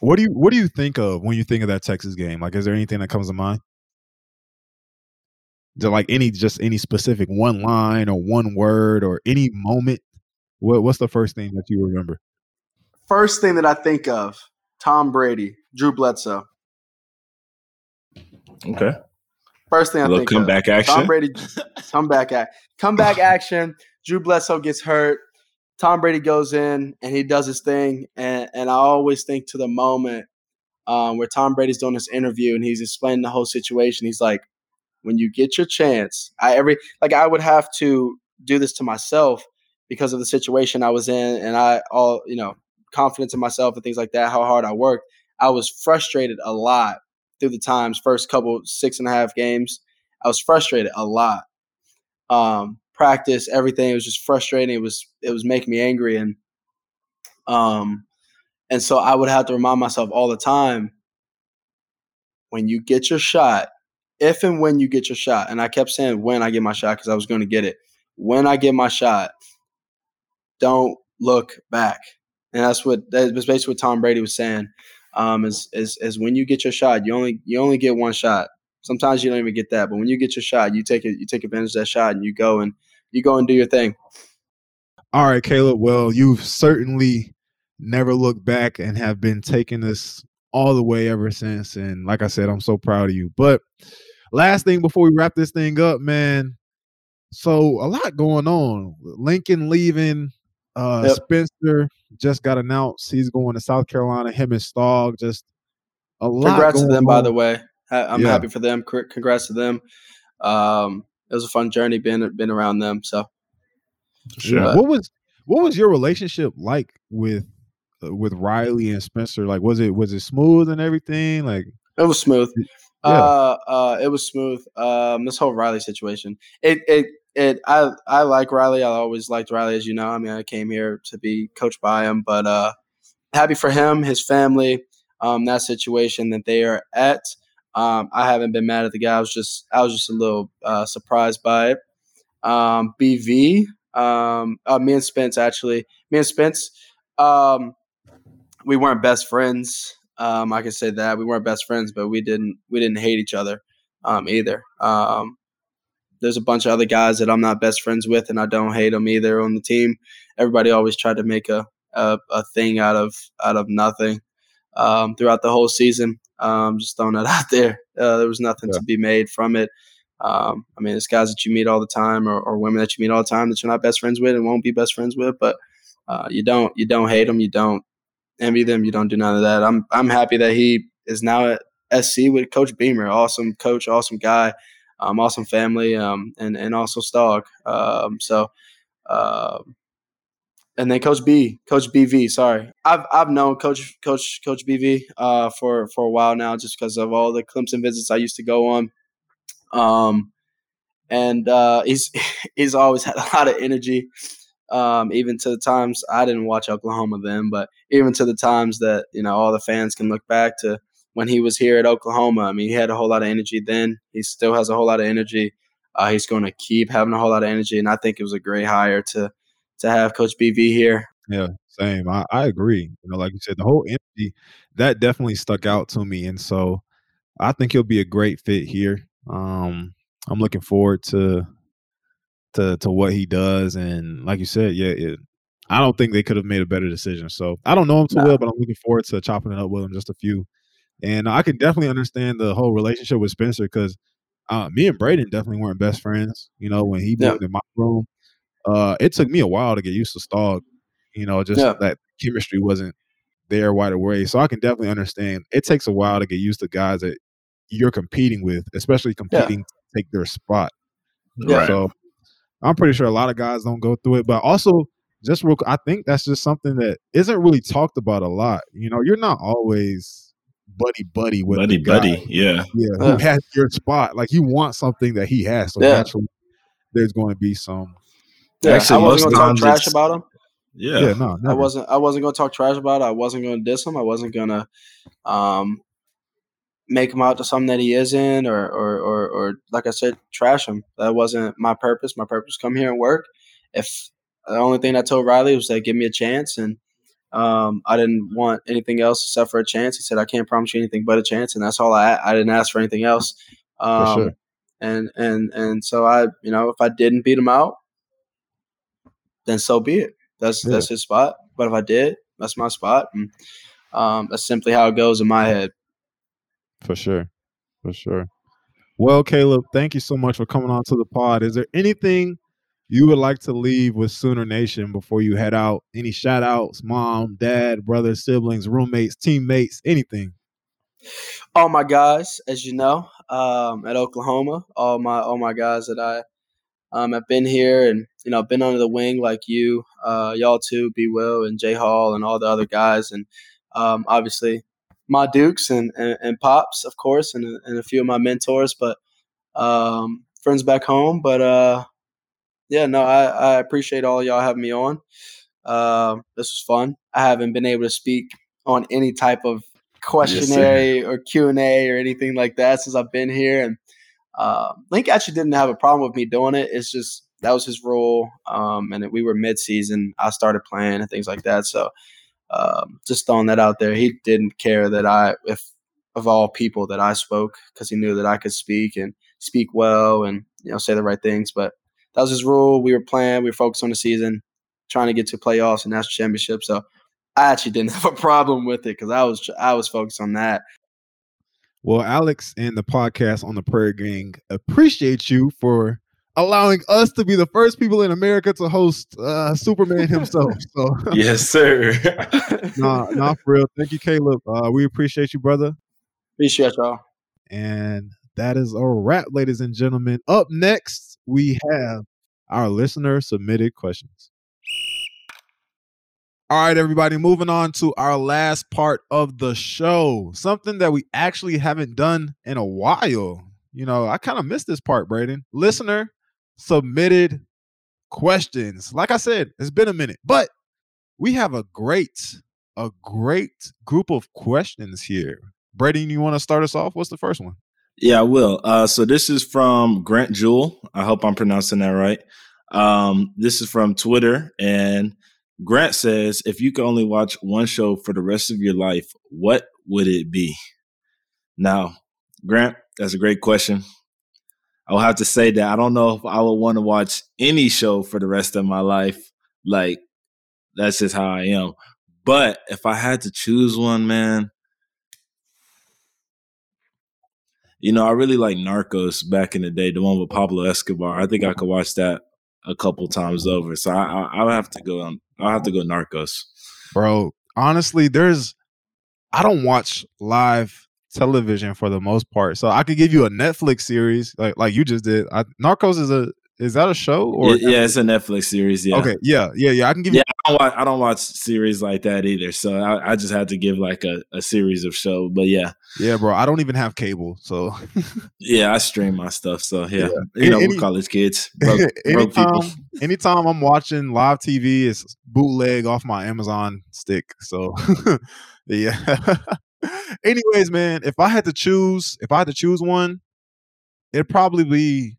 what do you what do you think of when you think of that Texas game? Like, is there anything that comes to mind? Do, like any just any specific one line or one word or any moment? What what's the first thing that you remember? First thing that I think of: Tom Brady, Drew Bledsoe. Okay. First thing I A little think of. comeback action. Tom Brady, comeback act, comeback action. Drew Bledsoe gets hurt. Tom Brady goes in and he does his thing, and and I always think to the moment um, where Tom Brady's doing this interview and he's explaining the whole situation. He's like, "When you get your chance, I every like I would have to do this to myself because of the situation I was in, and I all you know confidence in myself and things like that. How hard I worked. I was frustrated a lot through the times. First couple six and a half games, I was frustrated a lot. Um, practice, everything it was just frustrating. It was it was making me angry, and um, and so I would have to remind myself all the time when you get your shot, if and when you get your shot, and I kept saying when I get my shot because I was going to get it. When I get my shot, don't look back, and that's what that was basically what Tom Brady was saying. Um, is is is when you get your shot, you only you only get one shot. Sometimes you don't even get that, but when you get your shot, you take it, you take advantage of that shot, and you go and you go and do your thing. All right, Caleb. Well, you've certainly never looked back and have been taking this all the way ever since. And like I said, I'm so proud of you. But last thing before we wrap this thing up, man. So a lot going on. Lincoln leaving. Uh Yep. Spencer just got announced. He's going to South Carolina. Him and Stog Just a lot. Congrats to them, by the way. I'm Yeah. happy for them. Congrats to them. Um, it was a fun journey being being around them. So Sure. What was what was your relationship like with uh, with Riley and Spencer? Like, was it was it smooth and everything? Like, it was smooth. Yeah. Uh, uh, it was smooth. Um, this whole Riley situation. It it it. I I like Riley. I always liked Riley, as you know. I mean, I came here to be coached by him, but uh, happy for him, his family, um, that situation that they are at. Um, I haven't been mad at the guy. I was just I was just a little uh, surprised by it. Um, BV, um, uh, me and Spence actually, me and Spence, um, we weren't best friends. Um, I can say that we weren't best friends, but we didn't we didn't hate each other um, either. Um, there's a bunch of other guys that I'm not best friends with, and I don't hate them either on the team. Everybody always tried to make a a, a thing out of out of nothing um, throughout the whole season. Um, just throwing that out there. Uh, there was nothing Yeah. to be made from it. Um, I mean, it's guys that you meet all the time, or, or women that you meet all the time that you're not best friends with and won't be best friends with. But uh, you don't you don't hate them. You don't envy them. You don't do none of that. I'm I'm happy that he is now at SC with Coach Beamer. Awesome coach, awesome guy, um, awesome family, um, and and also Stog. Um, so. Um, and then Coach B, Coach BV. Sorry, I've I've known Coach Coach Coach BV uh, for for a while now, just because of all the Clemson visits I used to go on. Um, and uh, he's he's always had a lot of energy, um, even to the times I didn't watch Oklahoma then, but even to the times that you know all the fans can look back to when he was here at Oklahoma. I mean, he had a whole lot of energy then. He still has a whole lot of energy. Uh, he's going to keep having a whole lot of energy, and I think it was a great hire to to have Coach BV here. yeah, same. I, I agree. You know, like you said, the whole energy that definitely stuck out to me, and so I think he'll be a great fit here. Um, I'm looking forward to to to what he does, and like you said, yeah, it, I don't think they could have made a better decision. So I don't know him too No. well, but I'm looking forward to chopping it up with him just a few. And I can definitely understand the whole relationship with Spencer because uh, me and Brayden definitely weren't best friends. You know, when he Yeah. moved in my room, uh, it took me a while to get used to Stog. You know, just Yeah. that chemistry wasn't there right away. So I can definitely understand. It takes a while to get used to guys that you're competing with, especially competing to take their spot. Yeah. Right. So I'm pretty sure a lot of guys don't go through it, but also just real, I think that's just something that isn't really talked about a lot. You know, you're not always buddy buddy with buddy buddy. Yeah, yeah, who has your spot. Like you want something that he has, so yeah. naturally there's going to be some. Yeah, Actually, I wasn't going to talk trash about him. Yeah, yeah no, never. I wasn't. I wasn't going to talk trash about it. I wasn't going to diss him. I wasn't going to um, make him out to something that he isn't, or, or, or, or, like I said, trash him. That wasn't my purpose. My purpose come here and work. If the only thing I told Riley was that give me a chance, and um, I didn't want anything else except for a chance. He said, "I can't promise you anything but a chance," and that's all I. I didn't ask for anything else. Um, sure. And and and so I, you know, if I didn't beat him out, then so be it. That's yeah. that's his spot. But if I did, that's my spot, and um, that's simply how it goes in my head. For sure, for sure. Well, Caleb, thank you so much for coming on to the pod. Is there anything you would like to leave with Sooner Nation before you head out? Any shout outs, mom, dad, brothers, siblings, roommates, teammates, anything? All my guys, as you know, um, at Oklahoma, all my all my guys that I um, have been here and you know been under the wing like you, uh, y'all too, B Will and Jay Hall and all the other guys, and um, obviously my Dukes and, and, and Pops, of course, and, and a few of my mentors, but um, friends back home. But uh, yeah, no, I, I appreciate all y'all having me on. Uh, this was fun. I haven't been able to speak on any type of questionnaire yes, or Q and A or anything like that since I've been here, and uh, Link actually didn't have a problem with me doing it. It's just that was his role, um, and we were mid season. I started playing and things like that, so um, just throwing that out there. He didn't care that I, if of all people, that I spoke because he knew that I could speak and speak well and you know say the right things. But that was his rule. We were playing. We were focused on the season, trying to get to playoffs and national championship. So I actually didn't have a problem with it because I was I was focused on that. Well, Alex and the podcast on the Prayer Gang appreciate you for allowing us to be the first people in America to host uh, Superman himself. So yes, sir. nah, nah, for real. Thank you, Caleb. Uh, we appreciate you, brother. Appreciate y'all. And that is a wrap, ladies and gentlemen. Up next, we have our listener submitted questions. All right, everybody, moving on to our last part of the show. Something that we actually haven't done in a while. You know, I kind of missed this part, Brayden. Listener submitted questions. Like I said, it's been a minute, but we have a great, a great group of questions here. Brayden, you want to start us off? What's the first one? Yeah, I will. Uh, so this is from Grant Jewell. I hope I'm pronouncing that right. Um, this is from Twitter, and Grant says, "If you could only watch one show for the rest of your life, what would it be?" Now, Grant, that's a great question. I will have to say that I don't know if I would want to watch any show for the rest of my life. Like that's just how I am. But if I had to choose one, man, you know, I really like Narcos back in the day, the one with Pablo Escobar. I think I could watch that a couple times over. So I, I, I have to go on. I'll have to go Narcos, bro. Honestly, there's I don't watch live television for the most part. So I could give you a Netflix series like like you just did. I, Narcos is a is that a show or yeah, yeah, it's a Netflix series. Yeah. Okay. Yeah. Yeah. Yeah. I can give. Yeah. You- I don't watch. I don't watch series like that either. So I, I just had to give like a, a series of show. But yeah. Yeah, bro. I don't even have cable, so. yeah, I stream my stuff. So yeah, yeah. you know, Any, college kids, broke, anytime, broke people. anytime I'm watching live TV, it's bootleg off my Amazon stick. So yeah. Anyways, man, if I had to choose, if I had to choose one, it'd probably be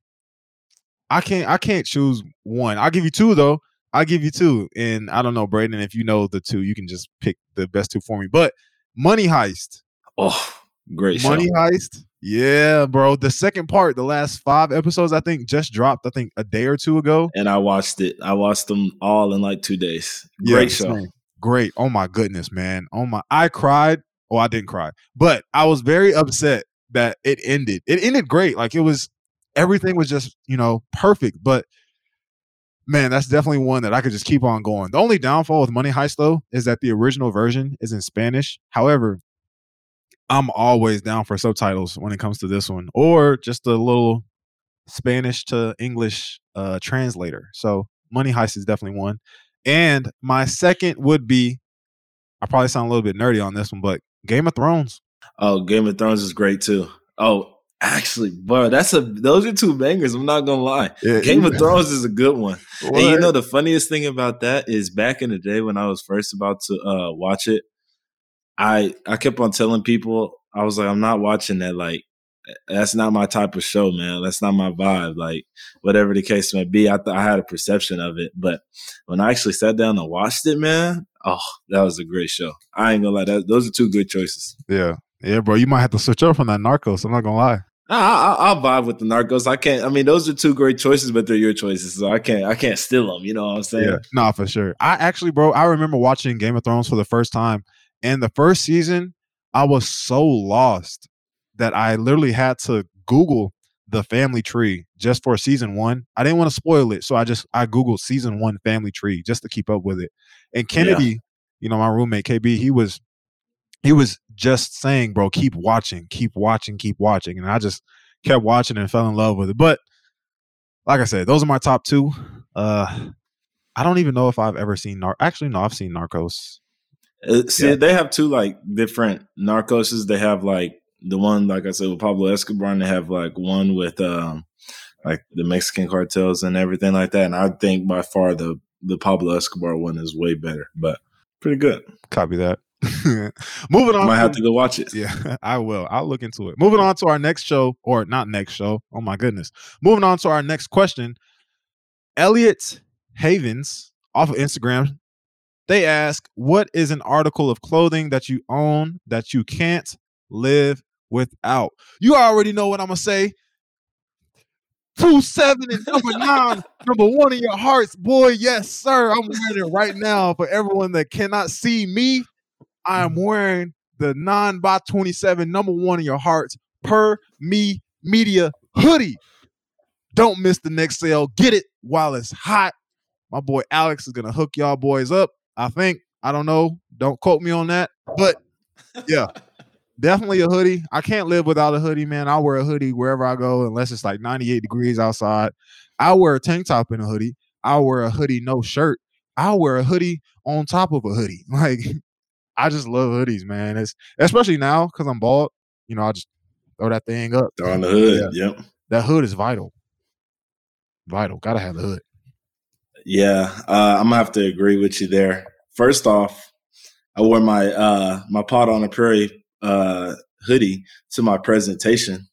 I can't I can't choose one. I'll give you two though. I'll give you two. And I don't know, Brayden, if you know the two, you can just pick the best two for me. But Money Heist. Oh, great Money show. Heist. Yeah, bro. The second part, the last five episodes, I think, just dropped, I think, a day or two ago. And I watched it. I watched them all in like two days. Great yeah, show. Great. Oh my goodness, man. Oh my I cried Oh, I didn't cry, but I was very upset that it ended. It ended great. Like it was everything was just, you know, perfect. But man, that's definitely one that I could just keep on going. The only downfall with Money Heist though is that the original version is in Spanish. However, I'm always down for subtitles when it comes to this one, or just a little Spanish to English uh, translator. So Money Heist is definitely one. And my second would be, I probably sound a little bit nerdy on this one, but Game of Thrones. Oh, Game of Thrones is great too. Oh, actually, bro, that's a those are two bangers. I'm not gonna lie. Yeah, Game yeah. of Thrones is a good one. And you know the funniest thing about that is back in the day when I was first about to uh, watch it, I I kept on telling people I was like I'm not watching that like that's not my type of show, man. That's not my vibe. Like whatever the case may be, I th- I had a perception of it, but when I actually sat down and watched it, man, oh, that was a great show. I ain't gonna lie, that, those are two good choices. Yeah. Yeah, bro. You might have to switch up from that Narcos. I'm not gonna lie. I, I, I'll vibe with the Narcos. I can't. I mean, those are two great choices, but they're your choices, so I can't. I can't steal them. You know what I'm saying? Yeah, no, for sure. I actually, bro, I remember watching Game of Thrones for the first time, and the first season, I was so lost that I literally had to Google the family tree just for season one. I didn't want to spoil it, so I just I googled season one family tree just to keep up with it. And Kennedy, you know, my roommate KB, he was he was just saying, bro, keep watching, keep watching, keep watching, and I just kept watching and fell in love with it. But like I said, those are my top two. Uh I don't even know if I've ever seen Nar. Actually, no, I've seen Narcos. Uh, see, Yeah. they have two like different Narcoses. They have like the one, like I said, with Pablo Escobar, and they have like one with um like the Mexican cartels and everything like that. And I think by far the the Pablo Escobar one is way better, but pretty good. Copy that. Moving on. Might have to go watch it. Yeah, I will. I'll look into it. Moving on to our next show, or not next show. Oh my goodness. Moving on to our next question. Elliot Havens off of Instagram. They ask, "What is an article of clothing that you own that you can't live without?" You already know what I'm gonna say. Two seven and number nine, number one in your hearts, boy. Yes, sir. I'm wearing it right now for everyone that cannot see me. I am mm-hmm. wearing the 9 by 27 number one in your hearts per me media hoodie. Don't miss the next sale. Get it while it's hot. My boy Alex is gonna hook y'all boys up. I think. I don't know. Don't quote me on that. But yeah, definitely a hoodie. I can't live without a hoodie, man. I'll wear a hoodie wherever I go, unless it's like 98 degrees outside. I'll wear a tank top in a hoodie. I'll wear a hoodie, no shirt. I'll wear a hoodie on top of a hoodie. Like I just love hoodies, man. It's especially now because I'm bald. You know, I just throw that thing up. They're on the hood. Yep. That hood is vital. Vital. Gotta have the hood. Yeah, uh, I'm gonna have to agree with you there. First off, I wore my uh, my pot on the prairie uh, hoodie to my presentation.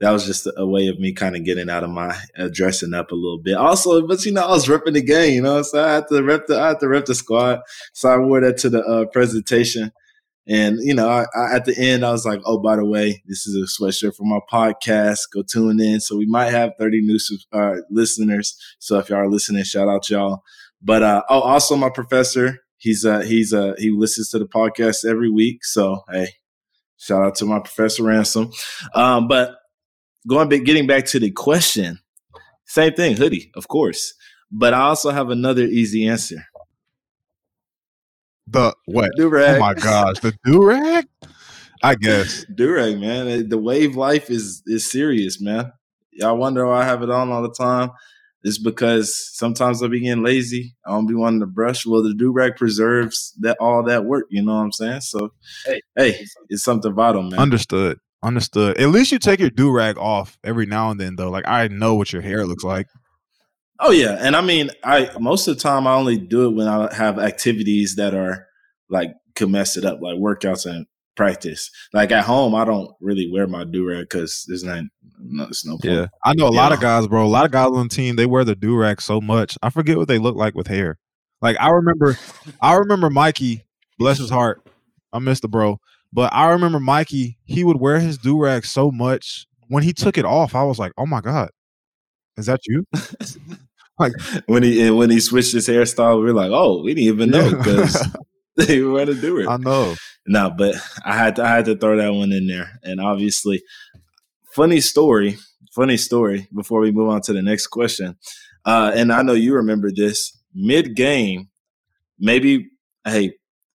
That was just a way of me kind of getting out of my uh, dressing up a little bit. Also, but you know, I was repping the game, you know, so I had to rep the I had to rep the squad. So I wore that to the uh, presentation. And you know, I, I, at the end, I was like, "Oh, by the way, this is a sweatshirt for my podcast. Go tune in." So we might have thirty new uh, listeners. So if y'all are listening, shout out y'all. But uh, oh, also my professor, he's uh, he's uh, he listens to the podcast every week. So hey, shout out to my professor Ransom. Um, but going back, getting back to the question, same thing, hoodie, of course. But I also have another easy answer. The what? Do rag. Oh my gosh, the do rag. I guess. Durag, man. The wave life is is serious, man. I wonder why I have it on all the time. It's because sometimes I be getting lazy. I don't be wanting to brush. Well, the durag preserves that all that work. You know what I'm saying? So, Hey. hey, it's something vital, man. Understood. Understood. At least you take your do rag off every now and then, though. Like I know what your hair looks like. Oh yeah, and I mean, I most of the time I only do it when I have activities that are like could mess it up, like workouts and practice. Like at home, I don't really wear my durag because there's not, no, it's no point. Yeah, I know a lot of guys, bro. A lot of guys on the team they wear the do rag so much. I forget what they look like with hair. Like I remember, I remember Mikey, bless his heart. I miss the bro, but I remember Mikey. He would wear his do rag so much. When he took it off, I was like, "Oh my god, is that you?" Like when he when he switched his hairstyle, we were like, oh, we didn't even know because they were to do it. I know. No, but I had to, I had to throw that one in there, and obviously, funny story, funny story. Before we move on to the next question, uh, and I know you remember this mid game, maybe hey.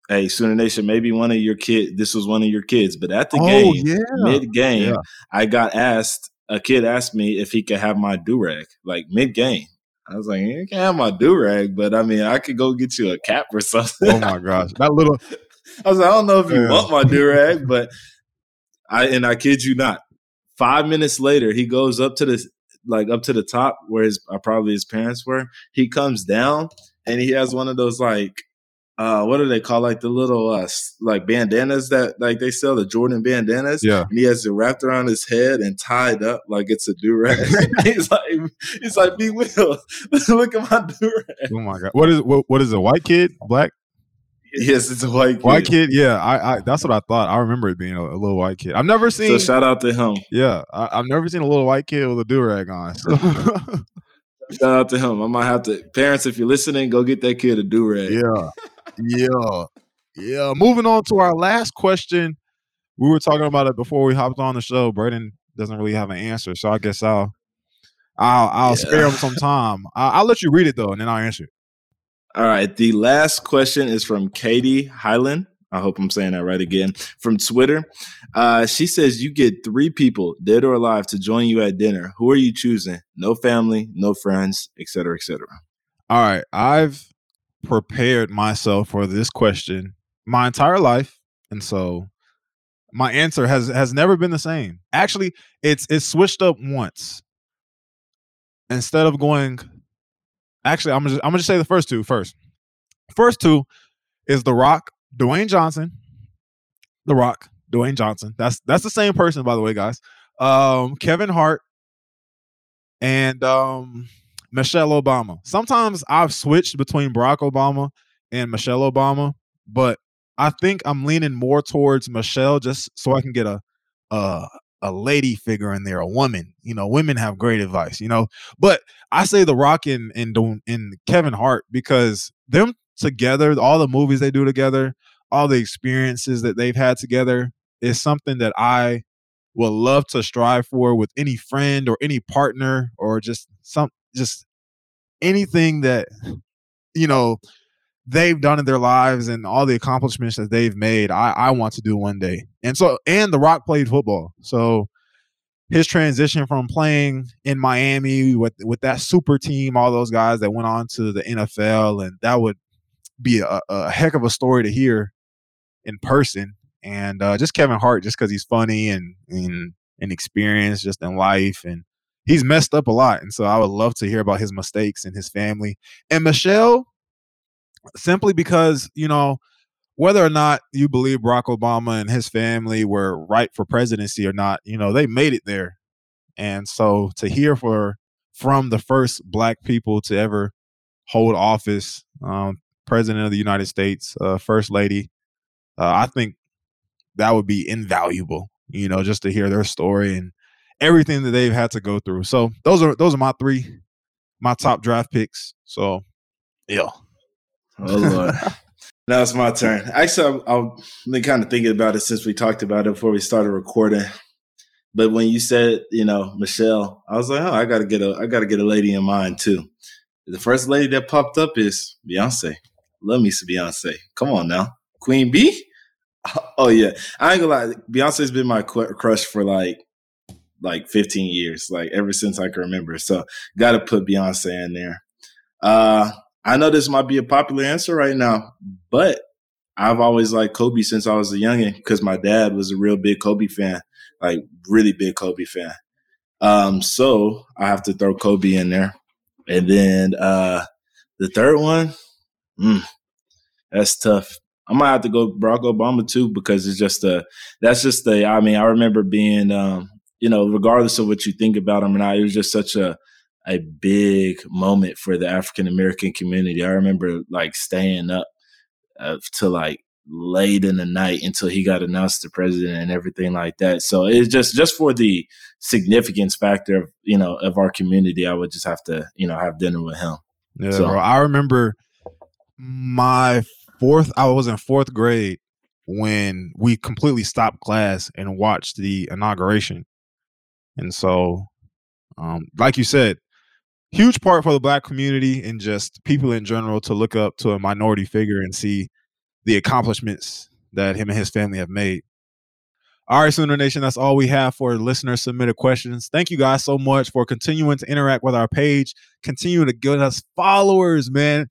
Hey, Sooner Nation, maybe one of your kid. This was one of your kids, but at the oh game, yeah, mid game, Yeah. I got asked. A kid asked me if he could have my durag, like mid game. I was like, you can't have my do rag, but I mean, I could go get you a cap or something. Oh my gosh, that little. I was like, I don't know if you Yeah. want my do rag, but I and I kid you not. Five minutes later, he goes up to the like up to the top where his uh, probably his parents were. He comes down and he has one of those like uh what do they call like the little uh like bandanas that like they sell the Jordan bandanas. Yeah. And he has it wrapped around his head and tied up like it's a do rag. he's like he's like be will look at my do rag. Oh my god, what is what, what is a white kid? Black Yes, it's a white kid. white kid? Yeah, I, I that's what I thought. I remember it being a, a little white kid. I've never seen. So shout out to him. yeah, I, I've never seen a little white kid with a do rag on. So. Shout out to him. I might have to parents if you're listening, go get that kid a do rag. Yeah. Yeah. Yeah. Moving on to our last question. We were talking about it before we hopped on the show. Brayden doesn't really have an answer, so I guess I'll I'll I'll Yeah. spare him some time. I, I'll let you read it though, and then I'll answer it. All right. The last question is from Katie Highland. I hope I'm saying that right again. From Twitter. Uh, she says you get three people, dead or alive, to join you at dinner. Who are you choosing? No family, no friends, et cetera, et cetera. All right. I've prepared myself for this question my entire life. And so my answer has has never been the same. Actually, it's it's switched up once. Instead of going actually, I'm gonna just, I'm gonna just say the first two first. First two is The Rock, Dwayne Johnson. The Rock, Dwayne Johnson. That's that's the same person, by the way, guys. Um, Kevin Hart and um Michelle Obama. Sometimes I've switched between Barack Obama and Michelle Obama, but I think I'm leaning more towards Michelle just so I can get a a a lady figure in there, a woman. You know, women have great advice, you know. But I say The Rock and and, and Kevin Hart because them together, all the movies they do together, all the experiences that they've had together is something that I would love to strive for with any friend or any partner or just some just anything that you know they've done in their lives and all the accomplishments that they've made I, I want to do one day. And so and the rock played football. So his transition from playing in miami with with that super team all those guys that went on to the nfl and that would be a, a heck of a story to hear in person. And uh, just kevin hart just because he's funny and and and experienced just in life and he's messed up a lot and so i would love to hear about his mistakes and his family. And michelle simply because you know whether or not you believe barack obama and his family were right for presidency or not you know they made it there. And so to hear for from the first black people to ever hold office um, president of the united states uh, first lady uh, i think that would be invaluable you know just to hear their story and everything that they've had to go through so those are those are my three my top draft picks so yeah Oh Lord. now it's my turn. Actually, I've, I've been kind of thinking about it since we talked about it before we started recording. But when you said, you know, Michelle, I was like, oh, I gotta get a, I gotta get a lady in mind too. The first lady that popped up is Beyonce. Love me some Beyonce. Come on now, Queen B. Oh yeah, I ain't gonna lie. Beyonce's been my crush for like, like 15 years, like ever since I can remember. So, got to put Beyonce in there. Uh, I know this might be a popular answer right now, but I've always liked Kobe since I was a youngin because my dad was a real big Kobe fan, like really big Kobe fan. Um, so I have to throw Kobe in there, and then uh, the third one, mm, that's tough. I might have to go Barack Obama too because it's just a that's just the. I mean, I remember being, um, you know, regardless of what you think about him or not, it was just such a a big moment for the African American community. I remember like staying up uh, to like late in the night until he got announced to president and everything like that. So it's just just for the significance factor of you know of our community. I would just have to you know have dinner with him. Yeah, So- bro. I remember my fourth. I was in fourth grade when we completely stopped class and watched the inauguration, and so, um, like you said, huge part for the black community and just people in general to look up to a minority figure and see the accomplishments that him and his family have made. All right, Sooner Nation, that's all we have for listener submitted questions. Thank you guys so much for continuing to interact with our page, continue to give us followers, man.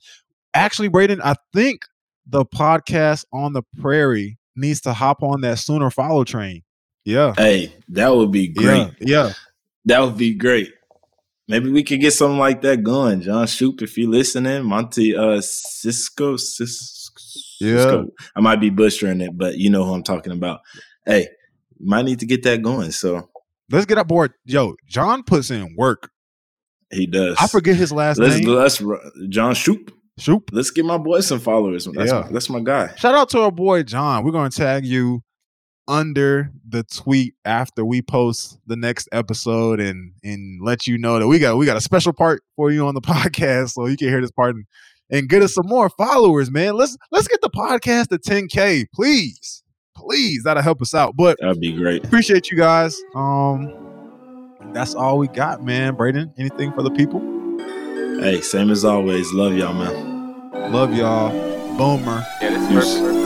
Actually, Brayden, I think the podcast on the prairie needs to hop on that Sooner follow train. Yeah. Hey, that would be great. Yeah. yeah. That would be great. Maybe we could get something like that going. John Shoop, if you're listening, Monty uh Cisco, Cisco. Yeah. I might be butchering it, but you know who I'm talking about. Hey, might need to get that going. So let's get up board. Yo, John puts in work. He does. I forget his last let's, name. Let's John Shoop. Shoop. Let's get my boy some followers. That's yeah. my, that's my guy. Shout out to our boy John. We're gonna tag you under the tweet after we post the next episode and and let you know that we got we got a special part for you on the podcast so you can hear this part and, and get us some more followers man. Let's let's get the podcast to 10k please please. That'll help us out. But that'd be great. appreciate you guys. Um that's all we got man. Brayden anything for the people? Hey same as always. Love y'all man. Love y'all. Boomer. Yeah this is